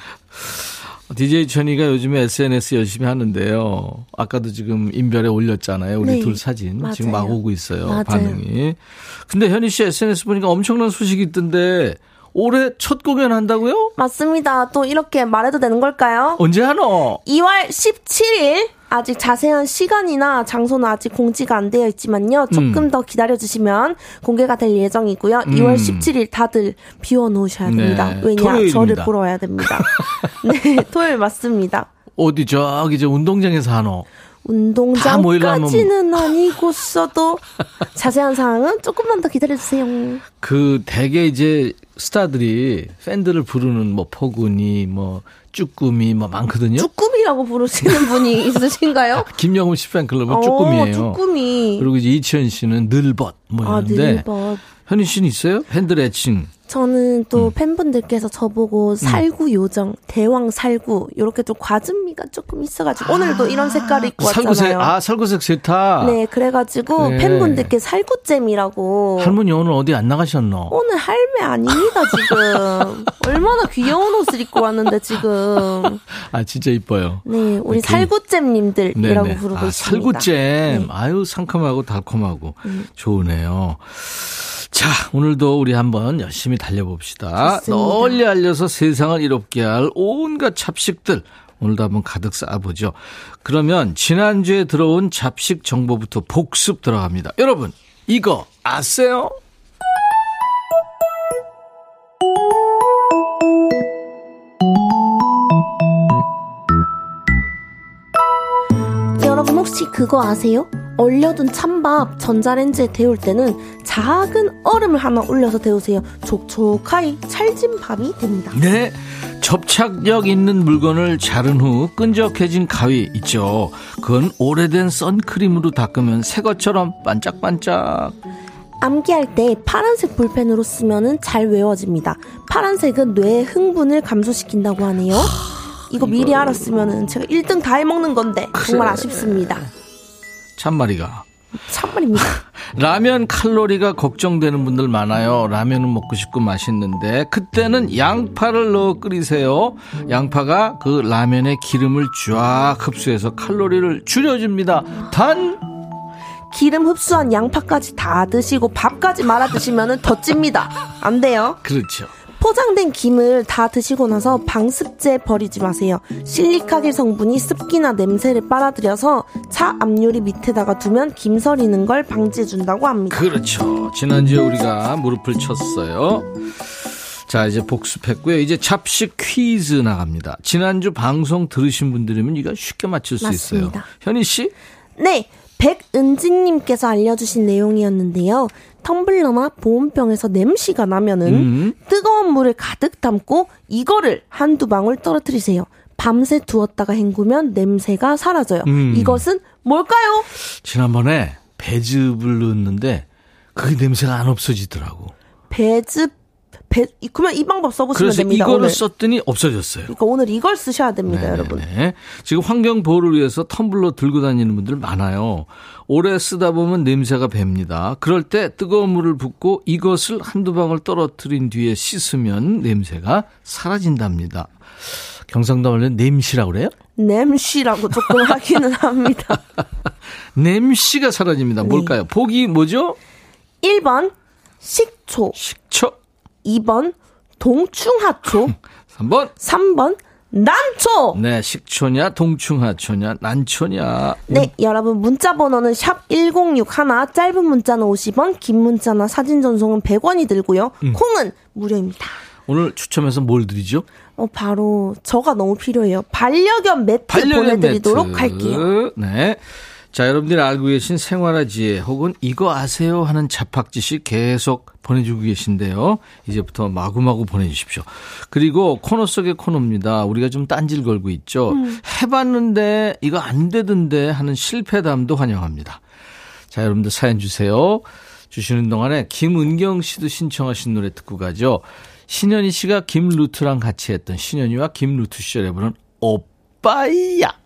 DJ 천이가 요즘에 SNS 열심히 하는데요. 아까도 지금 인별에 올렸잖아요. 우리 네. 둘 사진. 맞아요. 지금 막 오고 있어요. 맞아요. 반응이. 근데 현희 씨 SNS 보니까 엄청난 소식이 있던데 올해 첫 공연 한다고요? 맞습니다. 또 이렇게 말해도 되는 걸까요? 언제 하노? 2월 17일 아직 자세한 시간이나 장소는 아직 공지가 안 되어 있지만요. 조금 음. 더 기다려 주시면 공개가 될 예정이고요. 2월 17일 다들 비워 놓으셔야 됩니다. 네, 왜냐? 토요일입니다. 저를 보러 와야 됩니다. 네, 토요일 맞습니다. 어디 저기 저 운동장에서 하노? 운동장까지는 아니고서도 자세한 사항은 조금만 더 기다려 주세요. 그 대개 이제 스타들이 팬들을 부르는 뭐 포근이 뭐 쭈꾸미 뭐 많거든요. 쭈꾸미라고 부르시는 분이 있으신가요? 김영훈 씨 팬클럽은 어, 쭈꾸미예요. 쭈꾸미. 그리고 이제 이치현 씨는 늘벗 뭐 아, 이런데 늘벗. 현희 씨는 있어요? 팬들 애칭. 저는 또 음. 팬분들께서 저보고 살구 요정, 대왕 살구 이렇게 좀 과즙미가 조금 있어가지고 오늘도 이런 색깔을 입고 살구색 왔잖아요. 아 살구색 세타. 네, 그래가지고 네. 팬분들께 살구잼이라고 할머니 오늘 어디 안 나가셨노? 오늘 할매 아닙니다 지금 얼마나 귀여운 옷을 입고 왔는데 지금 아 진짜 이뻐요. 네 우리 그- 살구잼님들이라고 네네. 부르고 아, 있습니다. 살구잼. 네. 음. 아유 상큼하고 달콤하고 좋으네요. 자 오늘도 우리 한번 열심히 달려봅시다. 좋습니다. 널리 알려서 세상을 이롭게 할 온갖 잡식들 오늘도 한번 가득 쌓아보죠. 그러면 지난주에 들어온 잡식 정보부터 복습 들어갑니다. 여러분, 이거 아세요? 혹시 그거 아세요? 얼려둔 찬밥 전자레인지에 데울 때는 작은 얼음을 하나 올려서 데우세요. 촉촉하게 찰진 밥이 됩니다. 네. 접착력 있는 물건을 자른 후 끈적해진 가위 있죠. 그건 오래된 선크림으로 닦으면 새 것처럼 반짝반짝. 암기할 때 파란색 볼펜으로 쓰면은 잘 외워집니다. 파란색은 뇌의 흥분을 감소시킨다고 하네요. 이거 미리 알았으면은 제가 1등 다 해먹는 건데 정말 아쉽습니다. 참말이가. 참말입니다. 라면 칼로리가 걱정되는 분들 많아요. 라면은 먹고 싶고 맛있는데 그때는 양파를 넣어 끓이세요. 양파가 그 라면의 기름을 쫙 흡수해서 칼로리를 줄여줍니다. 단 기름 흡수한 양파까지 다 드시고 밥까지 말아 드시면은 더 찝니다. 안 돼요. 그렇죠. 포장된 김을 다 드시고 나서 방습제 버리지 마세요. 실리카겔 성분이 습기나 냄새를 빨아들여서 차 앞유리 밑에다가 두면 김 서리는 걸 방지해준다고 합니다. 그렇죠. 지난주에 우리가 무릎을 쳤어요. 자, 이제 복습했고요. 이제 잡식 퀴즈 나갑니다. 지난주 방송 들으신 분들이면 이거 쉽게 맞출 수 있어요. 맞습니다. 현희 씨? 네, 백은진님께서 알려주신 내용이었는데요. 텀블러나 보온병에서 냄새가 나면은 음. 뜨거운 물을 가득 담고 이거를 한두 방울 떨어뜨리세요. 밤새 두었다가 헹구면 냄새가 사라져요. 음. 이것은 뭘까요? 지난번에 배즙을 넣었는데 그게 냄새가 안 없어지더라고. 배즙, 배, 그러면 이 방법 써보시면 그래서 됩니다. 이거를 오늘. 썼더니 없어졌어요. 그러니까 오늘 이걸 쓰셔야 됩니다, 네, 여러분. 네. 지금 환경 보호를 위해서 텀블러 들고 다니는 분들 많아요. 오래 쓰다 보면 냄새가 뱄니다. 그럴 때 뜨거운 물을 붓고 이것을 한두 방울 떨어뜨린 뒤에 씻으면 냄새가 사라진답니다. 경상도 말로는 냄새라고 그래요? 냄새라고 조금 하기는 합니다. 냄새가 사라집니다. 네. 뭘까요? 보기 뭐죠? 1번, 식초. 식초. 2번, 동충하초. 3번. 3번, 난초! 네, 식초냐, 동충하초냐, 난초냐. 네, 여러분 문자 번호는 샵 1061, 짧은 문자는 50원, 긴 문자나 사진 전송은 100원이 들고요. 음. 콩은 무료입니다. 오늘 추첨해서 뭘 드리죠? 어, 바로 저가 너무 필요해요. 반려견 매트 보내드리도록 매트. 할게요. 네. 자, 여러분들이 알고 계신 생활화 지혜 혹은 이거 아세요 하는 잡학 지식 계속 보내주고 계신데요. 이제부터 마구마구 보내주십시오. 그리고 코너 속의 코너입니다. 우리가 좀 딴질 걸고 있죠. 해봤는데 이거 안 되던데 하는 실패담도 환영합니다. 자, 여러분들 사연 주세요. 주시는 동안에 김은경 씨도 신청하신 노래 듣고 가죠. 신현희 씨가 김루트랑 같이 했던 신현희와 김루트 시절에 부른 오빠야.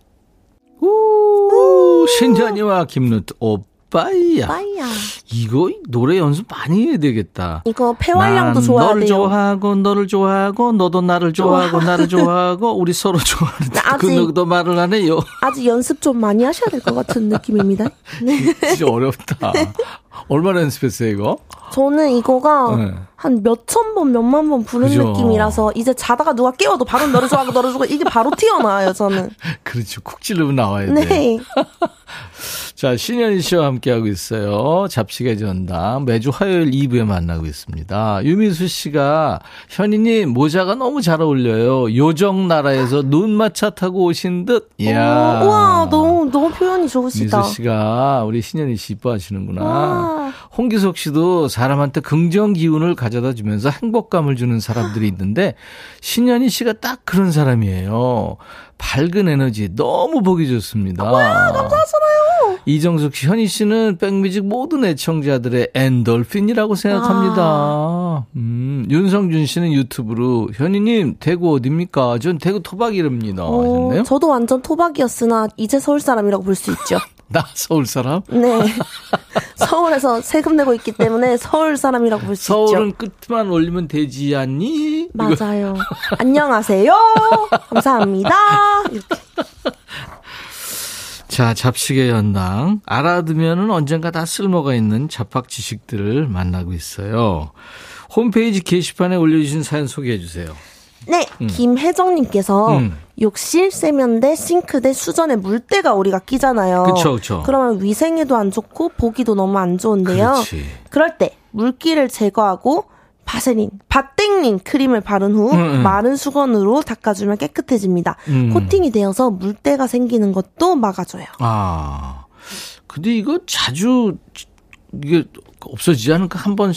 우, 신현희와 김루트 오빠야. 빠이야. 이거 노래 연습 많이 해야 되겠다. 이거 폐활량도 난 좋아야 너를 돼요. 좋아하고 너를 좋아하고 너도 나를 좋아하고 나를 좋아하고 우리 서로 좋아하는데 그 아직- 누구도 말을 안 해요. 아직 연습 좀 많이 하셔야 될 것 같은 느낌입니다. 네. 진짜 어렵다. 얼마나 연습했어요 이거? 저는 이거가 네. 한 몇천 번, 몇만 번 부른 그죠. 느낌이라서 이제 자다가 누가 깨워도 바로 너를 좋아하고 너를 좋아하고 이게 바로 튀어나와요, 저는. 그렇죠. 쿡 찌르면 나와야 돼. 네. 자, 신현희 씨와 함께하고 있어요. 잡식의 전당. 매주 화요일 2부에 만나고 있습니다. 유미수 씨가, 현희님, 모자가 너무 잘 어울려요. 요정나라에서 눈마차 타고 오신 듯. 이야. 어, 우와, 너무, 너무 표현이 좋으시다. 미수 씨가 우리 신현희 씨 이뻐하시는구나. 와. 홍기석 씨도 사람한테 긍정 기운을 가져다 주면서 행복감을 주는 사람들이 있는데 신현희 씨가 딱 그런 사람이에요. 밝은 에너지 너무 보기 좋습니다. 감사하잖아요. 이정숙 씨, 현희 씨는 백뮤직 모든 애청자들의 엔돌핀이라고 생각합니다. 음, 윤성준 씨는 유튜브로 현희님 대구 어딥니까? 전 대구 토박이랍니다. 어, 하셨네요. 저도 완전 토박이었으나 이제 서울 사람이라고 볼 수 있죠. 나 서울 사람? 네. 서울에서 세금 내고 있기 때문에 서울 사람이라고 볼수 서울은 있죠. 끝만 올리면 되지 않니? 맞아요. 안녕하세요. 감사합니다. 이렇게. 자, 잡식의 연당. 알아두면은 언젠가 다 쓸모가 있는 잡학 지식들을 만나고 있어요. 홈페이지 게시판에 올려주신 사연 소개해 주세요. 네, 김혜정님께서 음. 욕실, 세면대, 싱크대, 수전에 물때가 우리가 끼잖아요. 그쵸, 그쵸. 그러면 위생에도 안 좋고 보기도 너무 안 좋은데요. 그렇지. 그럴 때 물기를 제거하고 바세린, 바땡린 크림을 바른 후 음, 음. 마른 수건으로 닦아주면 깨끗해집니다. 음. 코팅이 되어서 물때가 생기는 것도 막아줘요. 아. 근데 이거 자주 이게 없어지지 않을까? 한번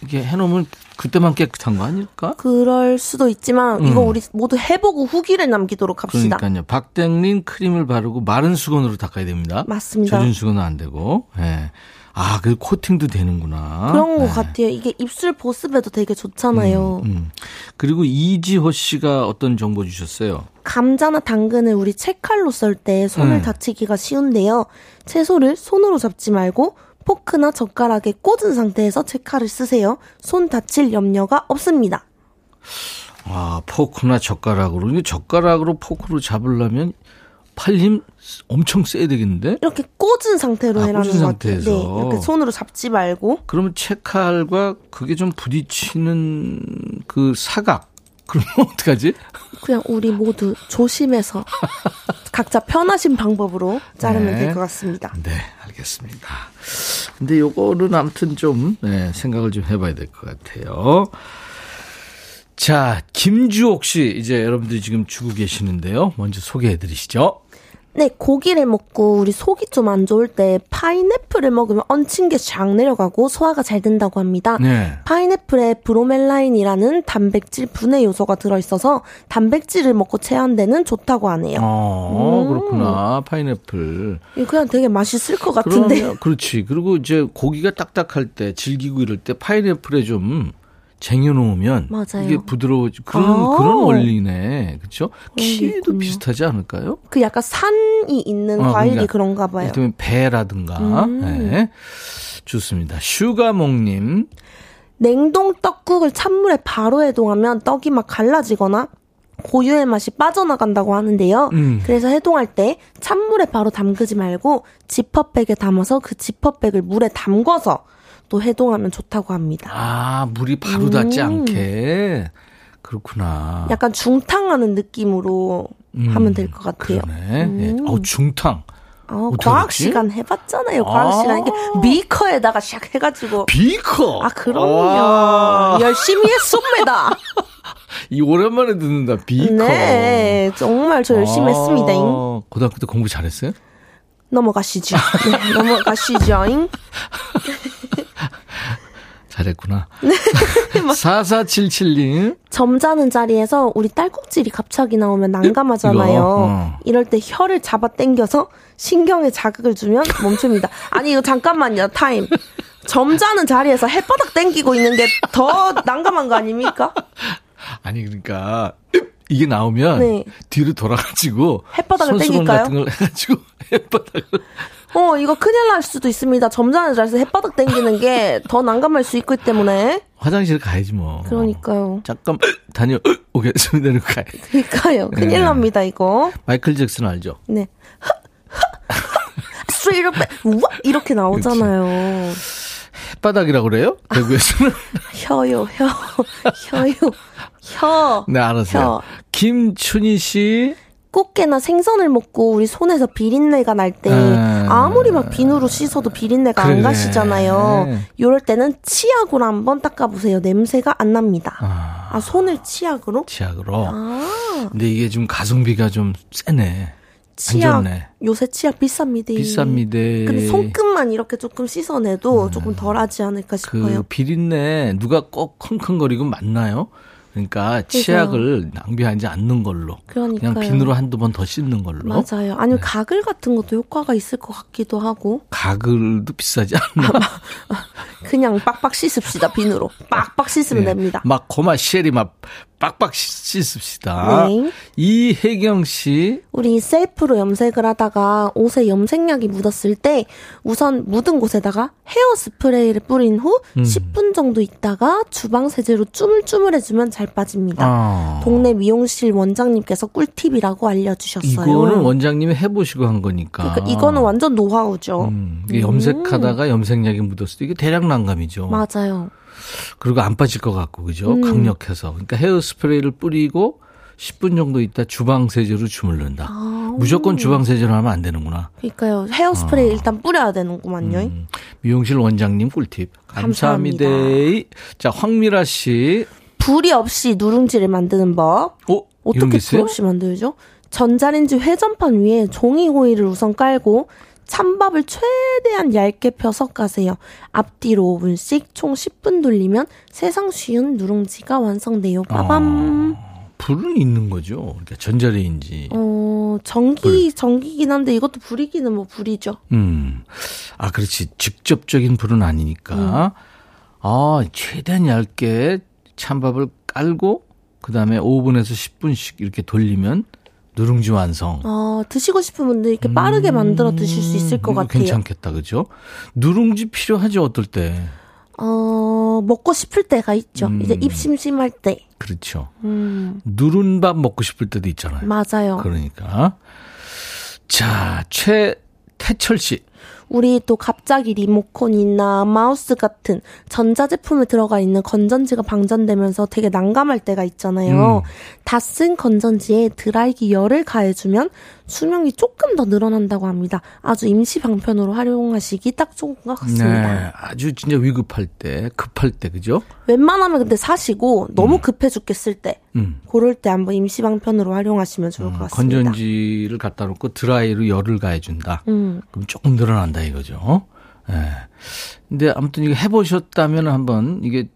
이렇게 해놓으면 그때만 깨끗한 거 아닐까? 그럴 수도 있지만 이거 우리 모두 해보고 후기를 남기도록 합시다. 음. 그러니까요. 박땡린 크림을 바르고 마른 수건으로 닦아야 됩니다. 맞습니다. 젖은 수건은 안 되고. 예. 아, 그 코팅도 되는구나. 그런 것 예. 같아요. 이게 입술 보습에도 되게 좋잖아요. 음. 그리고 이지호 씨가 어떤 정보 주셨어요? 감자나 당근을 우리 채칼로 썰 때 손을 음. 다치기가 쉬운데요. 채소를 손으로 잡지 말고 포크나 젓가락에 꽂은 상태에서 채칼을 쓰세요. 손 다칠 염려가 없습니다. 아, 포크나 젓가락으로. 이게 젓가락으로 포크로 잡으려면 팔힘 엄청 세야 되겠는데? 이렇게 꽂은 상태로 아, 해라는 꽂은. 상태에서. 네, 이렇게 손으로 잡지 말고 그러면 채칼과 그게 좀 부딪히는 그 사각. 그러면 어떡하지? 그냥 우리 모두 조심해서 각자 편하신 방법으로 자르면 네. 될것 같습니다. 네, 알겠습니다. 근데 요거는 아무튼 좀 네, 생각을 좀 해봐야 될 것 같아요. 자, 김주옥 씨 이제 여러분들이 지금 주고 계시는데요. 먼저 소개해 드리시죠. 네, 고기를 먹고 우리 속이 좀 안 좋을 때 파인애플을 먹으면 얹힌 게 쫙 내려가고 소화가 잘 된다고 합니다. 네. 파인애플에 브로멜라인이라는 단백질 분해 요소가 들어있어서 단백질을 먹고 체한 데는 좋다고 하네요. 어, 음. 그렇구나. 파인애플. 그냥 되게 맛있을 것 같은데. 그러면 그렇지. 그리고 이제 고기가 딱딱할 때 질기고 이럴 때 파인애플에 좀 쟁여놓으면 맞아요. 이게 부드러워지 그런 아. 그런 원리네. 그렇죠? 있군요. 비슷하지 않을까요? 그 약간 산이 있는 어, 과일이 그러니까 그런가 봐요. 들면 배라든가. 음. 네. 좋습니다. 슈가몽님. 냉동 떡국을 찬물에 바로 해동하면 떡이 막 갈라지거나 고유의 맛이 빠져나간다고 하는데요. 음. 그래서 해동할 때 찬물에 바로 담그지 말고 지퍼백에 담아서 그 지퍼백을 물에 담궈서 또 해동하면 좋다고 합니다. 아, 물이 바로 닿지 음. 않게. 그렇구나. 약간 중탕하는 느낌으로 음, 하면 될 것 같아요. 그러네. 예. 어, 중탕. 어, 과학 알았지? 시간 해봤잖아요. 과학 아. 시간 이게 비커에다가 샥 해가지고. 비커. 아 그럼요. 와, 열심히 했습니다. 이 오랜만에 듣는다. 비커. 네, 정말 저 열심히 아, 했습니다. 잉. 고등학교 때 공부 잘했어요? 넘어가시죠. 네, 넘어가시죠. 잉. 잘했구나. 네. 4477님. 점잖은 자리에서 우리 딸꾹질이 갑자기 나오면 이거, 난감하잖아요. 어. 이럴 때 혀를 잡아 당겨서 신경에 자극을 주면 멈춥니다. 아니 이거 잠깐만요. 타임. 점자는 자리에서 햇바닥 당기고 있는 게 더 난감한 거 아닙니까? 아니, 그러니까. 이게 나오면 네. 뒤로 돌아가지고 햇바닥을 손수건 땡길까요? 같은 걸 해가지고 햇바닥을 어, 이거 큰일 날 수도 있습니다. 점자는 자리에서 햇바닥 당기는 게 더 난감할 수 있기 때문에. 화장실 가야지 뭐. 그러니까요. 잠깐 다녀 오겠습니다. 돼. 그러니까요. 큰일 네. 납니다, 이거. 마이클 잭슨 알죠? 네. straight up, 우와! 이렇게 나오잖아요. 햇바닥이라고 그래요? 대구에서는? 혀요, 혀. 혀요. 혀. 네, 알았어요. 혀. 김춘희 씨. 꽃게나 생선을 먹고 우리 손에서 비린내가 날 때 아. 아무리 막 비누로 씻어도 비린내가 안 그래. 가시잖아요. 요럴 때는 치약으로 한번 닦아보세요. 냄새가 안 납니다. 아, 아, 손을 치약으로? 치약으로. 아, 근데 이게 좀 가성비가 좀 세네. 치약. 요새 치약 비쌉니다. 비쌉니다. 근데 손끝만 이렇게 조금 씻어내도 조금 덜 하지 않을까 싶어요. 그 비린내 누가 꼭 킁킁거리고 맞나요? 그러니까 치약을 낭비하지 않는 걸로. 그러니까요. 그냥 비누로 한두 번 더 씻는 걸로. 맞아요. 아니면 네. 가글 같은 것도 효과가 있을 것 같기도 하고. 가글도 비싸지 않나? 그냥 빡빡 씻읍시다, 비누로. 빡빡 씻으면 네. 됩니다. 막 고마 쉐리 막 빡빡 씻- 씻읍시다. 네. 이혜경 씨. 우리 셀프로 염색을 하다가 옷에 염색약이 묻었을 때 우선 묻은 곳에다가 헤어 스프레이를 뿌린 후 음. 10분 정도 있다가 주방 세제로 쭈물쭈물해주면 잘 빠집니다. 아. 동네 미용실 원장님께서 꿀팁이라고 알려주셨어요. 이거는 원장님이 해보시고 한 거니까. 그러니까 이거는 완전 노하우죠. 음, 염색하다가 염색약이 묻었을 때 이게 대량 난감이죠. 맞아요. 그리고 안 빠질 것 같고, 그죠? 음. 강력해서. 그러니까 헤어스프레이를 뿌리고 10분 정도 있다 주방 세제로 주물른다. 아, 무조건 주방 세제로 하면 안 되는구나. 그러니까요. 헤어 스프레이 일단 뿌려야 되는구만요. 아. 음, 미용실 원장님 꿀팁. 감사합니다. 감사합니다. 자, 황미라 씨. 불이 없이 누룽지를 만드는 법. 어? 어떻게 불? 없이 만들죠? 전자레인지 회전판 위에 종이 호일을 우선 깔고 찬밥을 최대한 얇게 펴서 까세요. 앞뒤로 5분씩 총 10분 돌리면 세상 쉬운 누룽지가 완성돼요. 빠밤. 불은 있는 거죠. 그러니까 전자레인지. 어, 전기, 전기긴 한데 이것도 불이기는 뭐 불이죠. 음. 아, 그렇지. 직접적인 불은 아니니까. 아, 최대한 얇게 찬밥을 깔고, 그 다음에 5분에서 10분씩 이렇게 돌리면 누룽지 완성. 어, 드시고 싶은 분들 이렇게 빠르게 만들어 드실 수 있을 것 음, 같아요. 괜찮겠다, 그죠? 누룽지 필요하죠, 어떨 때. 어, 먹고 싶을 때가 있죠. 음. 이제 입 심심할 때. 그렇죠. 음, 누른 밥 먹고 싶을 때도 있잖아요. 맞아요. 그러니까. 자, 최태철 씨. 우리 또 갑자기 리모컨이나 마우스 같은 전자제품에 들어가 있는 건전지가 방전되면서 되게 난감할 때가 있잖아요. 음. 다쓴 건전지에 드라이기 열을 가해주면 수명이 조금 더 늘어난다고 합니다. 아주 임시 방편으로 활용하시기 딱 좋은 것 같습니다. 네. 아주 진짜 위급할 때, 급할 때, 그죠? 웬만하면 근데 사시고 너무 급해 죽겠을 때 음. 그럴 때 한번 임시 방편으로 활용하시면 좋을 것 음, 같습니다. 건전지를 갖다 놓고 드라이로 열을 가해준다. 음. 그럼 조금 늘어난다 이거죠. 예. 근데 아무튼 이거 해보셨다면 한번 이게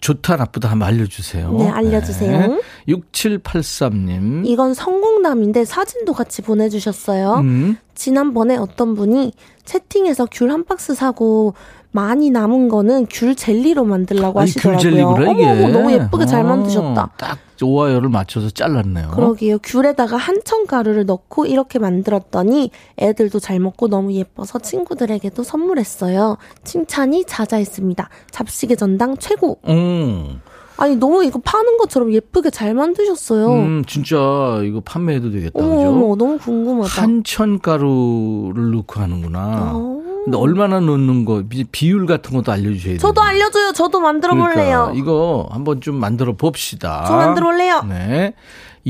좋다 나쁘다 한번 알려주세요. 네, 알려주세요. 6783님. 이건 성공담인데 사진도 같이 보내주셨어요. 음. 지난번에 어떤 분이 채팅에서 귤 한 박스 사고 많이 남은 거는 귤 젤리로 만들라고 아니, 하시더라고요. 귤 젤리구나. 어머, 어머, 너무 예쁘게 잘 어, 만드셨다. 딱 오와열을 맞춰서 잘랐네요. 그러게요. 귤에다가 한천 가루를 넣고 이렇게 만들었더니 애들도 잘 먹고 너무 예뻐서 친구들에게도 선물했어요. 칭찬이 자자했습니다. 잡식의 전당 최고. 음. 아니 너무 이거 파는 것처럼 예쁘게 잘 만드셨어요. 음, 진짜 이거 판매해도 되겠다. 어머 그죠? 어머 너무 궁금하다. 한천 가루를 넣고 하는구나. 어. 근데 얼마나 넣는 거 비- 비율 같은 것도 알려주셔야 돼요. 저도 알려줘요. 저도 만들어 볼래요. 그러니까 이거 한번 좀 만들어 봅시다. 저 만들어 볼래요. 네.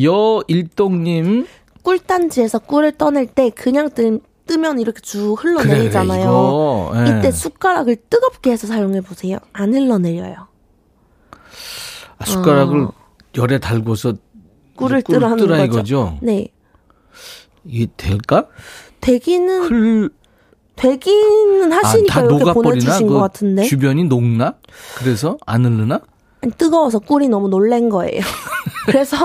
여일동님. 꿀단지에서 꿀을 떠낼 때 그냥 뜨, 뜨면 이렇게 쭉 흘러내리잖아요. 이거. 예. 이때 숟가락을 뜨겁게 해서 사용해 보세요. 안 흘러내려요. 아, 숟가락을 어. 열에 달고서 꿀을 뜨라는 뜨라 거죠. 이거죠. 네. 이게 될까? 되기는 흘 되기는 하시니까 아, 다 이렇게? 보내주신 그 것 같은데 주변이 녹나? 그래서 안 흐르나? 뜨거워서 꿀이 너무 놀란 거예요. 그래서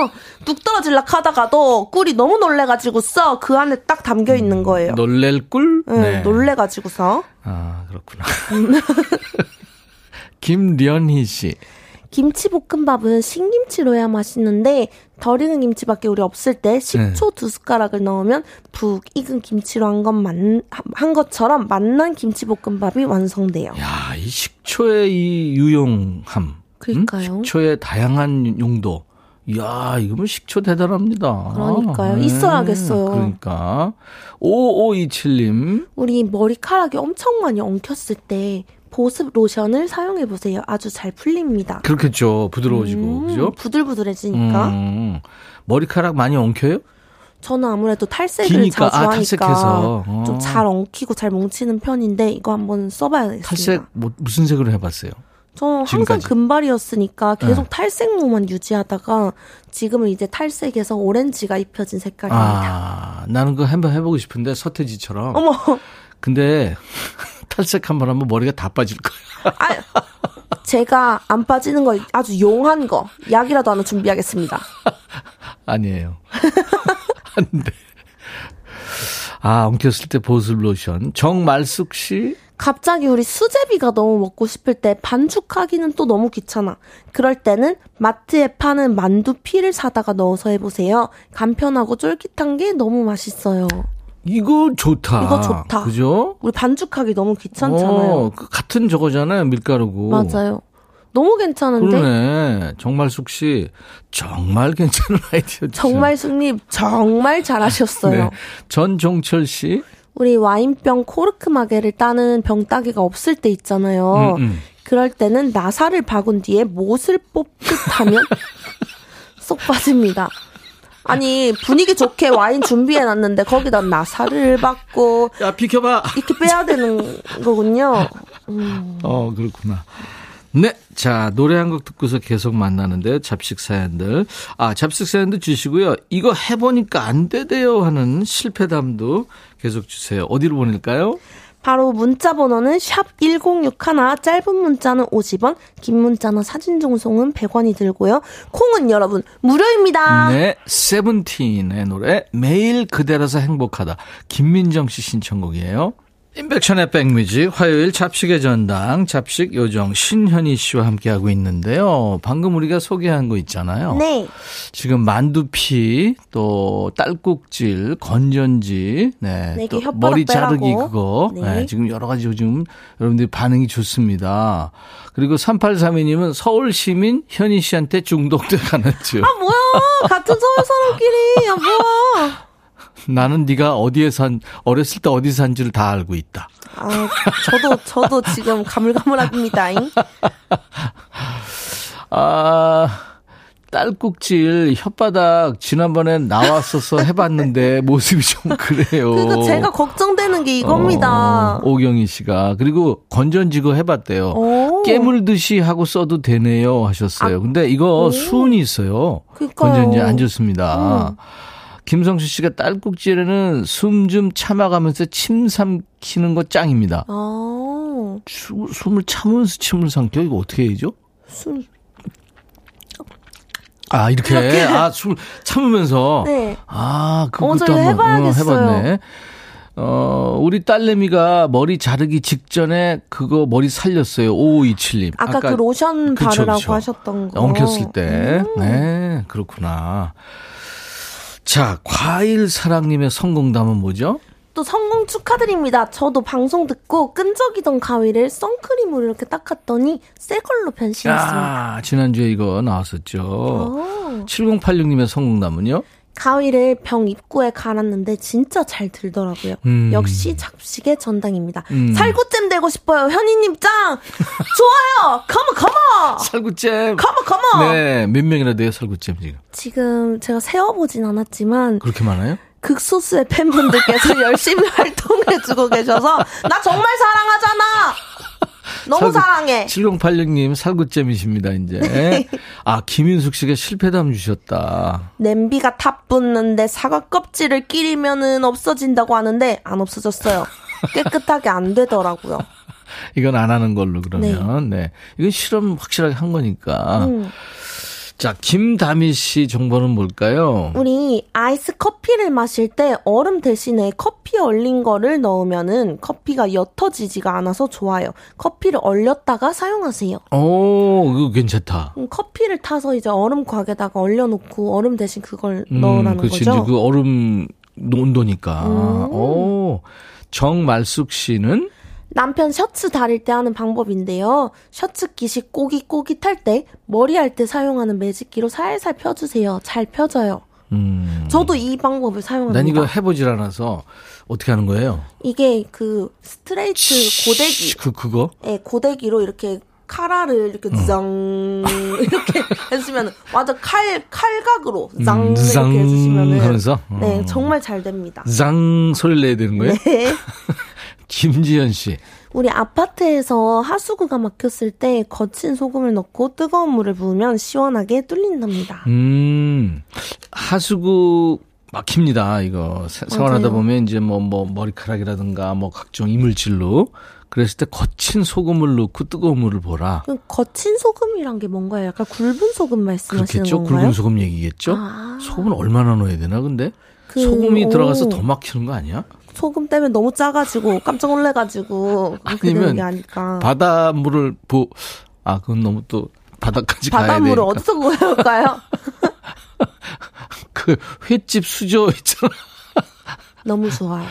뚝 떨어질라 하다가도 꿀이 너무 놀래가지고서 그 안에 딱 담겨 있는 거예요. 놀랠 꿀? 네, 놀래가지고서 아, 그렇구나. 김련희 씨. 김치 볶음밥은 신김치로 해야 맛있는데 덜 익은 김치밖에 우리 없을 때 식초 네. 두 숟가락을 넣으면 푹 익은 김치로 한, 것 만, 한 것처럼 맛난 김치 볶음밥이 완성돼요. 야, 이 식초의 이 유용함. 그러니까요. 음? 식초의 다양한 용도. 이야, 이거 뭐 식초 대단합니다. 그러니까요. 있어야겠어요. 그러니까. 5527님. 우리 머리카락이 엄청 많이 엉켰을 때 보습 로션을 사용해 보세요. 아주 잘 풀립니다. 그렇겠죠. 부드러워지고. 음, 그죠? 부들부들해지니까. 음, 머리카락 많이 엉켜요? 저는 아무래도 탈색을 기니까, 자주 아, 하니까 탈색해서. 어. 좀잘 엉키고 잘 뭉치는 편인데 이거 한번 써봐야겠습니다. 탈색, 뭐, 무슨 색으로 해봤어요? 저는 항상 지금까지? 금발이었으니까 계속 네. 탈색모만 유지하다가 지금은 이제 탈색에서 오렌지가 입혀진 색깔입니다. 아, 나는 그거 한번 해보고 싶은데, 서태지처럼. 어머, 근데, 탈색 한 번 하면 머리가 다 빠질 거야. 아, 제가 안 빠지는 거 아주 용한 거 약이라도 하나 준비하겠습니다. 아니에요. 안 돼. 아, 엉켰을 때 보습 로션. 정말숙 씨. 갑자기 우리 수제비가 너무 먹고 싶을 때 반죽하기는 또 너무 귀찮아. 그럴 때는 마트에 파는 만두 피를 사다가 넣어서 해보세요. 간편하고 쫄깃한 게 너무 맛있어요. 이거 좋다. 이거 좋다. 그죠? 우리 반죽하기 너무 귀찮잖아요. 어, 그 같은 저거잖아요. 밀가루고. 맞아요. 너무 괜찮은데? 그러네. 정말숙 씨. 정말 괜찮은 아이디어. 정말 승리 정말 잘하셨어요. 네. 전종철 씨. 우리 와인병 코르크 마개를 따는 병따개가 없을 때 있잖아요. 음, 음. 그럴 때는 나사를 박은 뒤에 못을 뽑듯 하면 쏙 빠집니다. 아니 분위기 좋게 와인 준비해 놨는데 거기다 나사를 받고 야 비켜봐. 이렇게 빼야 되는 거군요. 어 그렇구나. 네, 자 노래 한 곡 듣고서 계속 만나는데 잡식 사연들. 아 잡식 사연도 주시고요. 이거 해보니까 안 되대요 하는 실패담도 계속 주세요. 어디로 보낼까요? 바로 문자 번호는 샵 1061, 짧은 문자는 50원, 긴 문자나 사진 전송은 100원이 들고요. 콩은 여러분 무료입니다. 네, 세븐틴의 노래 매일 그대라서 행복하다. 김민정 씨 신청곡이에요. 임백천의 백뮤직 화요일 잡식의 전당 잡식 요정 신현희 씨와 함께하고 있는데요. 방금 우리가 소개한 거 있잖아요. 네. 지금 만두피 또 딸꾹질 건전지 네, 네, 또 머리 자르기 빼라고. 그거 네. 네, 지금 여러 가지 요즘 여러분들이 반응이 좋습니다. 그리고 3832님은 서울 시민 현희 씨한테 중독돼 가는 중. 아 뭐야 같은 서울 사람끼리 야 뭐야 나는 네가 어디에 산 어렸을 때 어디 산지를 다 알고 있다. 아 저도 저도 지금 가물가물합니다잉 아 딸꾹질 혓바닥 지난번에 나왔어서 해봤는데 모습이 좀 그래요. 그러니까 제가 걱정되는 게 이겁니다 어, 오경희 씨가 그리고 건전지고 해봤대요. 오. 깨물듯이 하고 써도 되네요 하셨어요. 근데 이거 수은이 있어요. 아. 그러니까요. 건전지 안 좋습니다. 김성수 씨가 딸꾹질에는 숨 좀 참아가면서 침 삼키는 거 짱입니다. 아 수- 숨을 참으면서 침을 삼켜 이거 어떻게 해야죠? 술. 아 이렇게, 아 숨을 참으면서 네. 아 그것도 어, 한번 해봐야겠어요. 해봤네. 어 우리 딸내미가 머리 자르기 직전에 그거 머리 살렸어요. 5527님. 아까, 그 로션 바르라고 그쵸. 하셨던 거 엉켰을 때. 음. 네, 그렇구나. 자, 과일 사랑님의 성공담은 뭐죠? 또 성공 축하드립니다. 저도 방송 듣고 끈적이던 가위를 선크림으로 이렇게 닦았더니 새 걸로 변신했습니다. 아, 지난주에 이거 나왔었죠. 오. 7086님의 성공담은요? 가위를 병 입구에 갈았는데 진짜 잘 들더라고요. 음. 역시 잡식의 전당입니다. 음. 살구잼 되고 싶어요. 현희님 짱! 좋아요! 컴온 컴온! 살구잼. 컴온 컴온! 네, 몇 명이나 돼요, 살구잼 지금? 지금 제가 세어보진 않았지만 그렇게 많아요? 극소수의 팬분들께서 열심히 활동해주고 계셔서 나 정말 사랑하잖아. 너무 사랑해. 7086님 살구잼이십니다, 이제. 아, 김윤숙 씨가 실패담 주셨다. 냄비가 타 붙는데 사과 껍질을 끼리면은 없어진다고 하는데 안 없어졌어요. 깨끗하게 안 되더라고요. 이건 안 하는 걸로 그러면. 네. 이건 실험 확실하게 한 거니까. 음. 자, 김다미 씨 정보는 뭘까요? 우리 아이스 커피를 마실 때 얼음 대신에 커피 얼린 거를 넣으면은 커피가 옅어지지가 않아서 좋아요. 커피를 얼렸다가 사용하세요. 오, 이거 괜찮다. 음, 커피를 타서 이제 얼음 곽에다가 얼려놓고 얼음 대신 그걸 음, 넣으라는 그렇지. 거죠. 그 얼음 온도니까. 음. 오. 정말숙 씨는 남편 셔츠 다릴 때 하는 방법인데요. 셔츠 깃이 꼬깃꼬깃할 때 머리 할 때 사용하는 매직기로 살살 펴주세요. 잘 펴져요. 음. 저도 이 방법을 사용합니다. 난 이거 해보질 않아서 어떻게 하는 거예요? 이게 그 스트레이트 고데기, 그 그거? 예, 고데기로 이렇게 카라를 이렇게 음. 짱 이렇게 해주면 완전 칼 칼각으로 짱 음, 짱 이렇게 해주시면은 하면서? 네 어. 정말 잘 됩니다. 장 소리를 내야 되는 거예요? 네. 김지현 씨. 우리 아파트에서 하수구가 막혔을 때 거친 소금을 넣고 뜨거운 물을 부으면 시원하게 뚫린답니다. 음, 하수구 막힙니다, 이거. 세- 생활하다. 보면 이제 뭐, 뭐, 머리카락이라든가 뭐 각종 이물질로. 그랬을 때 거친 소금을 넣고 뜨거운 물을 보라. 그럼 거친 소금이란 게 뭔가요? 약간 굵은 소금 말씀하시는 그렇겠죠? 건가요? 굵은 소금 얘기겠죠? 아. 소금은 얼마나 넣어야 되나, 근데? 그, 소금이 오. 들어가서 더 막히는 거 아니야? 소금 때문에 너무 짜가지고 깜짝 놀래가지고 아니면 게 아닐까. 바닷물을 보, 아, 그건 너무 또 바닥까지 가야 바닷물을. 어디서 구해올까요? 그 횟집 수저 있잖아. 너무 좋아요.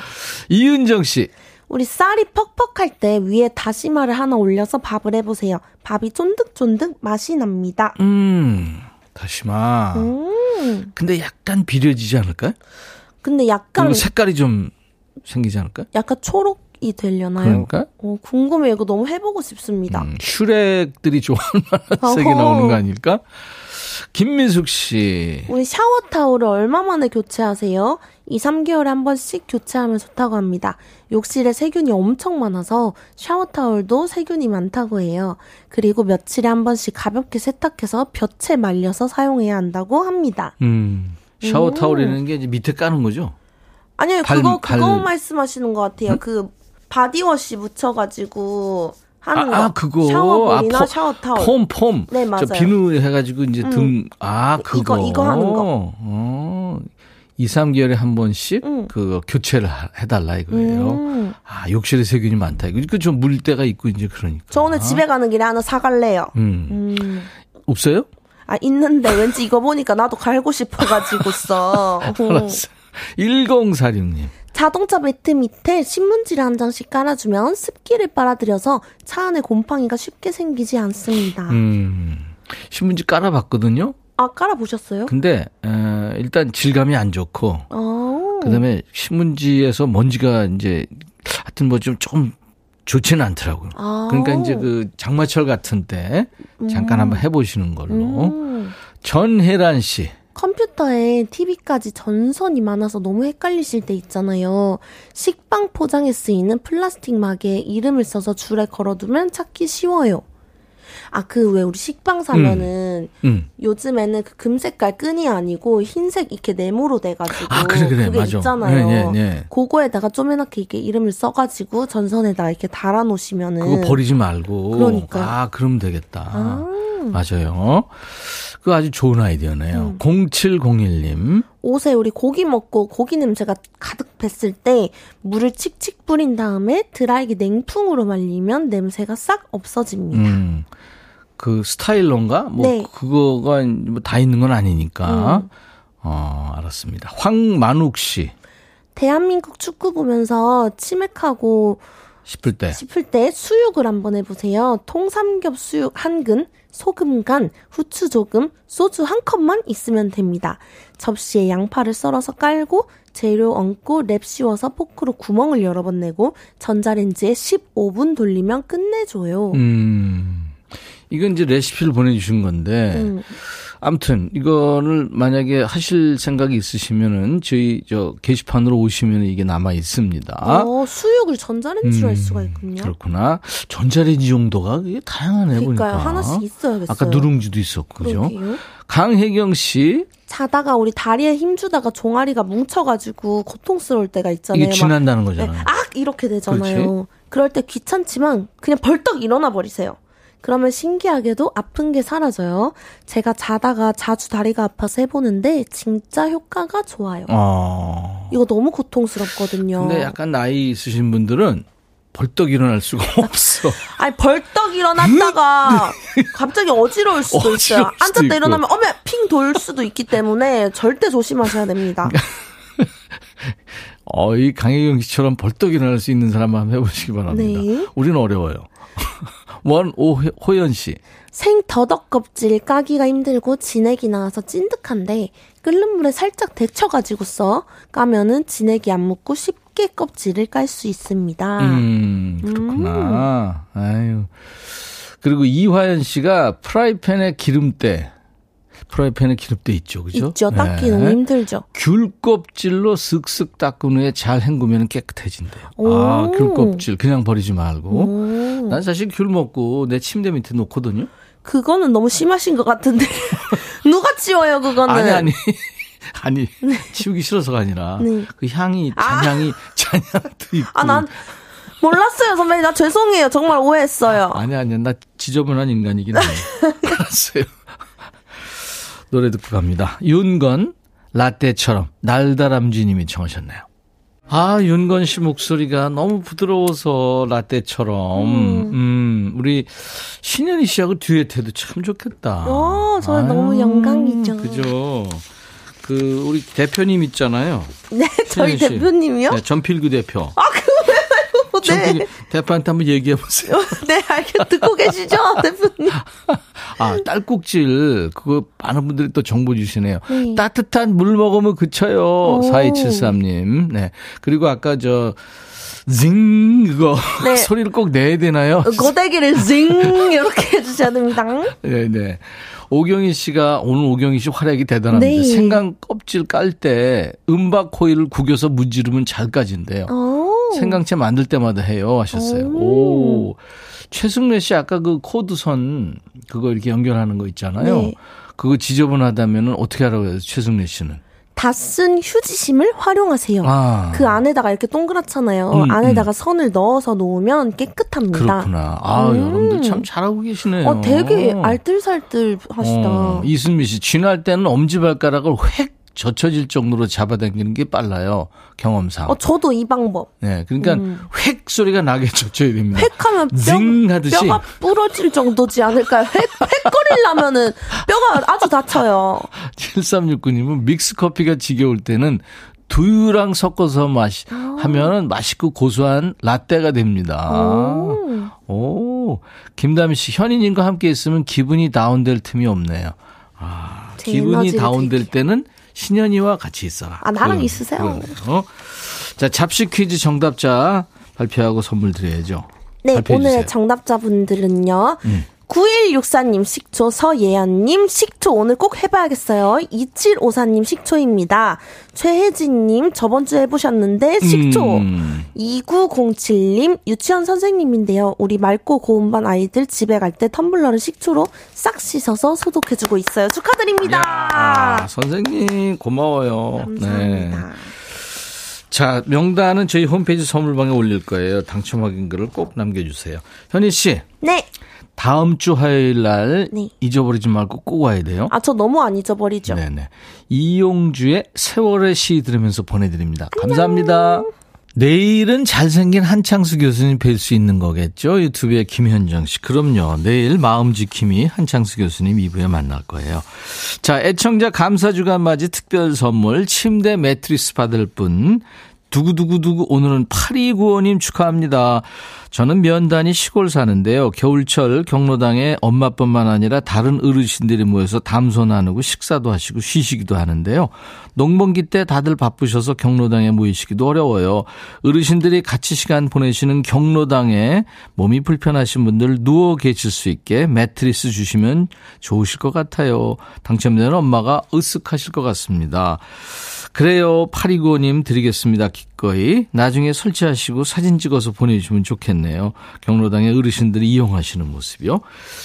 이은정 씨. 우리 쌀이 퍽퍽할 때 위에 다시마를 하나 올려서 밥을 해보세요. 밥이 쫀득쫀득 맛이 납니다. 음, 다시마. 음. 근데 약간 비려지지 않을까요? 근데 약간 색깔이 좀 생기지 않을까요? 약간 초록 이 되려나요? 그러니까? 어, 궁금해요. 이거 너무 해보고 싶습니다. 음, 슈렉들이 좋아하는 색이 어허. 나오는 거 아닐까? 김민숙 씨. 우리 샤워 타올을 얼마 만에 교체하세요? 2, 3개월에 한 번씩 교체하면 좋다고 합니다. 욕실에 세균이 엄청 많아서 샤워 타올도 세균이 많다고 해요. 그리고 며칠에 한 번씩 가볍게 세탁해서 볕에 말려서 사용해야 한다고 합니다. 음, 샤워 타올이라는 게 이제 밑에 까는 거죠? 아니요, 발- 그거 발- 그거 말씀하시는 것 같아요. 그 바디워시 묻혀가지고 하는 거. 아, 아, 그거. 샤워볼이나 아, 폼, 샤워 타올. 폼, 폼. 네, 맞아요. 음. 저 비누 해가지고 이제 등, 아, 이거, 그거. 이거 하는 거. 어, 2, 3개월에 한 번씩 음. 그 교체를 하- 해달라 이거예요. 음. 아, 욕실에 세균이 많다. 이거 그좀 물때가 있고 이제 그러니까. 저 오늘 집에 가는 길에 하나 사갈래요. 음. 음. 없어요? 아, 있는데 왠지 이거 보니까 나도 갈고 싶어가지고서. 알았어. 1046님. 자동차 매트 밑에 신문지를 한 장씩 깔아주면 습기를 빨아들여서 차 안에 곰팡이가 쉽게 생기지 않습니다. 음. 신문지 깔아봤거든요. 아, 깔아보셨어요? 근데 에, 일단 질감이 안 좋고 어. 그다음에 신문지에서 먼지가 이제 하여튼 뭐좀좀 좋지는 않더라고요. 아. 그러니까 이제 그 장마철 같은 때 잠깐 한번 해보시는 걸로. 음. 전혜란 씨. 컴퓨터에 TV까지 전선이 많아서 너무 헷갈리실 때 있잖아요. 식빵 포장에 쓰이는 플라스틱 막에 이름을 써서 줄에 걸어두면 찾기 쉬워요. 아, 그 왜 우리 식빵 사면은 음. 요즘에는 그 금색깔 끈이 아니고 흰색 이렇게 네모로 돼가지고 아 그래 그래 그게 맞아. 있잖아요. 네, 네, 네. 그거에다가 쪼매나게 이렇게 이름을 써가지고 전선에다 이렇게 달아놓으시면은 그거 버리지 말고. 그러니까요. 아 그럼 되겠다. 아. 맞아요. 그거 아주 좋은 아이디어네요. 음. 0701님. 옷에 우리 고기 먹고 고기 냄새가 가득 뱄을 때 물을 칙칙 뿌린 다음에 드라이기 냉풍으로 말리면 냄새가 싹 없어집니다. 음. 그 스타일러인가? 뭐 네. 그거가 뭐 다 있는 건 아니니까. 음. 어, 알았습니다. 황만욱 씨 대한민국 축구 보면서 치맥하고 싶을 때. 싶을 때 수육을 한번 해보세요. 통삼겹 수육 한 근, 소금 간, 후추 조금, 소주 한 컵만 있으면 됩니다. 접시에 양파를 썰어서 깔고 재료 얹고 랩 씌워서 포크로 구멍을 여러 번 내고 전자레인지에 15분 돌리면 끝내줘요. 음. 이건 이제 레시피를 보내주신 건데. 음. 아무튼 이거를 만약에 하실 생각이 있으시면은 저희 저 게시판으로 오시면 이게 남아 있습니다. 어, 수육을 전자레인지로 할 음, 수가 있군요. 그렇구나. 전자레인지 정도가 그게 다양하네 그러니까요. 보니까. 하나씩 있어야겠어요. 아까 누룽지도 있었고 그죠? 강혜경 씨 자다가 우리 다리에 힘주다가 종아리가 뭉쳐가지고 고통스러울 때가 있잖아요. 이게 막 지난다는 네, 거잖아요. 악 이렇게 되잖아요. 그럴 때 귀찮지만 그냥 벌떡 일어나 버리세요. 그러면 신기하게도 아픈 게 사라져요. 제가 자다가 자주 다리가 아파서 해보는데 진짜 효과가 좋아요. 어. 이거 너무 고통스럽거든요. 근데 약간 나이 있으신 분들은 벌떡 일어날 수가 없어. 아니 벌떡 일어났다가 갑자기 어지러울 수도 있어요. 어지러울 수도 앉았다 있고. 일어나면 어메 핑 돌 수도 있기 때문에 절대 조심하셔야 됩니다. 어, 이 강혜경 씨처럼 벌떡 일어날 수 있는 사람 한번 해보시기 바랍니다. 네. 우리는 어려워요. 원 오호연 씨. 생 더덕 껍질 까기가 힘들고 진액이 나와서 찐득한데 끓는 물에 살짝 데쳐가지고 써 까면은 진액이 안 묻고 쉽게 껍질을 깔 수 있습니다. 음, 그렇구나. 아유. 그리고 이화연 씨가 프라이팬에 기름때, 프라이팬에 기름때 있죠, 그죠? 있죠. 닦기 네. 힘들죠. 귤 껍질로 쓱쓱 닦은 후에 잘 헹구면 깨끗해진대요. 오. 아, 귤 껍질 그냥 버리지 말고. 오, 난 사실 귤 먹고 내 침대 밑에 놓거든요. 그거는 너무 심하신 것 같은데 누가 치워요 그거는? 아니 아니. 아니 치우기 싫어서가 아니라 네. 그 향이 잔향이 잔향도 있고 아난 몰랐어요 선배님 나 죄송해요 정말 오해했어요. 아니 아니야 나 지저분한 인간이긴 해. 알았어요. 노래 듣고 갑니다. 윤건 라떼처럼 날다람쥐님이 청하셨네요. 아 윤건 씨 목소리가 너무 부드러워서 라떼처럼 음, 우리 신현희 씨하고 듀엣해도 참 좋겠다. 어, 저 아유, 너무 영광이죠. 그죠. 그 우리 대표님 있잖아요. 네 저희. 대표님이요? 네, 전필규 대표. 아 그 네. 전필규 대표한테 한번 얘기해 보세요. 네 알겠 듣고 계시죠 대표님? 아, 딸꾹질, 그거 많은 분들이 또 정보 주시네요. 네. 따뜻한 물 먹으면 그쳐요. 오. 4273님. 네. 그리고 아까 저, 징 이거 네. 소리를 꼭 내야 되나요? 고데기를 징 이렇게 해주셔야 됩니다. 네, 네. 오경희 씨가 오늘 오경희 씨 활약이 대단합니다. 네. 생강 껍질 깔때 은박 코일을 구겨서 문지르면 잘 까진대요. 오. 생강채 만들 때마다 해요 하셨어요. 오. 오. 최승래 씨 아까 그 코드선 그거 이렇게 연결하는 거 있잖아요. 네. 그거 지저분하다면은 어떻게 하라고 해요? 최승래 씨는. 다 쓴 휴지심을 활용하세요. 아. 그 안에다가 이렇게 동그랗잖아요. 음, 안에다가 선을 넣어서 놓으면 깨끗합니다. 그렇구나. 아, 음. 여러분들 참 잘하고 계시네요. 어, 되게 알뜰살뜰 하시다. 어, 이순미 씨, 쥐날 때는 엄지발가락을 획 젖혀질 정도로 잡아당기는 게 빨라요. 경험상. 어, 저도 이 방법. 네, 그러니까 획 소리가 나게 젖혀야 됩니다. 획 하면 징 뼈, 하듯이. 뼈가 부러질 정도지 않을까요? 획, 획거리려면은 뼈가 아주 다쳐요. 7369님은 믹스 커피가 지겨울 때는 두유랑 섞어서 마시, 하면은 맛있고 고소한 라떼가 됩니다. 오. 오, 김다미 씨, 현인님과 함께 있으면 기분이 다운될 틈이 없네요. 아, 제 기분이 다운될 되게. 때는 신현이와 같이 있어라. 아, 나랑 그건, 있으세요. 그건, 어? 자, 잡식 퀴즈 정답자 발표하고 선물 드려야죠. 네, 오늘의 주세요. 음. 정답자분들은요. 9164님 식초, 서예안님 식초 오늘 꼭 해봐야겠어요. 2754님 식초입니다. 최혜진님 저번 주에 해보셨는데 식초. 음. 2907님 유치원 선생님인데요. 우리 맑고 고운반 아이들 집에 갈 때 텀블러를 식초로 싹 씻어서 소독해주고 있어요. 축하드립니다. 아, 선생님 고마워요. 네. 감사합니다. 자, 명단은 저희 홈페이지 선물방에 올릴 거예요. 당첨 확인글을 꼭 남겨주세요. 현희 씨, 네. 다음 주 화요일 날 네. 잊어버리지 말고 꼭 와야 돼요. 아, 저 너무 안 잊어버리죠. 네네. 이용주의 세월의 시 들으면서 보내드립니다. 감사합니다. 내일은 잘생긴 한창수 교수님 뵐 수 있는 거겠죠? 유튜브의 김현정 씨. 그럼요. 내일 마음 지킴이 한창수 교수님 2부에 만날 거예요. 자, 애청자 감사주간 맞이 특별 선물 침대 매트리스 받을 분. 두구두구두구 오늘은 8295님 축하합니다. 저는 면단이 시골 사는데요. 겨울철 경로당에 엄마뿐만 아니라 다른 어르신들이 모여서 담소 나누고 식사도 하시고 쉬시기도 하는데요. 농번기 때 다들 바쁘셔서 경로당에 모이시기도 어려워요. 어르신들이 같이 시간 보내시는 경로당에 몸이 불편하신 분들 누워 계실 수 있게 매트리스 주시면 좋으실 것 같아요. 당첨되는 엄마가 으쓱하실 것 같습니다. 그래요. 8295님 드리겠습니다. 기꺼이. 나중에 설치하시고 사진 찍어서 보내주시면 좋겠네요. 경로당의 어르신들이 이용하시는 모습이요.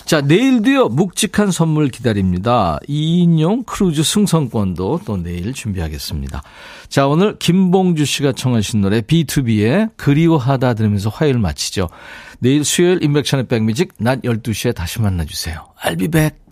자, 내일도요. 묵직한 선물 기다립니다. 2인용 크루즈 승선권도 또 내일 준비하겠습니다. 자, 오늘 김봉주 씨가 청하신 노래 B2B의 그리워하다 들으면서 화요일 마치죠. 내일 수요일 인백션의 백뮤직 낮 12시에 다시 만나주세요. I'll be back.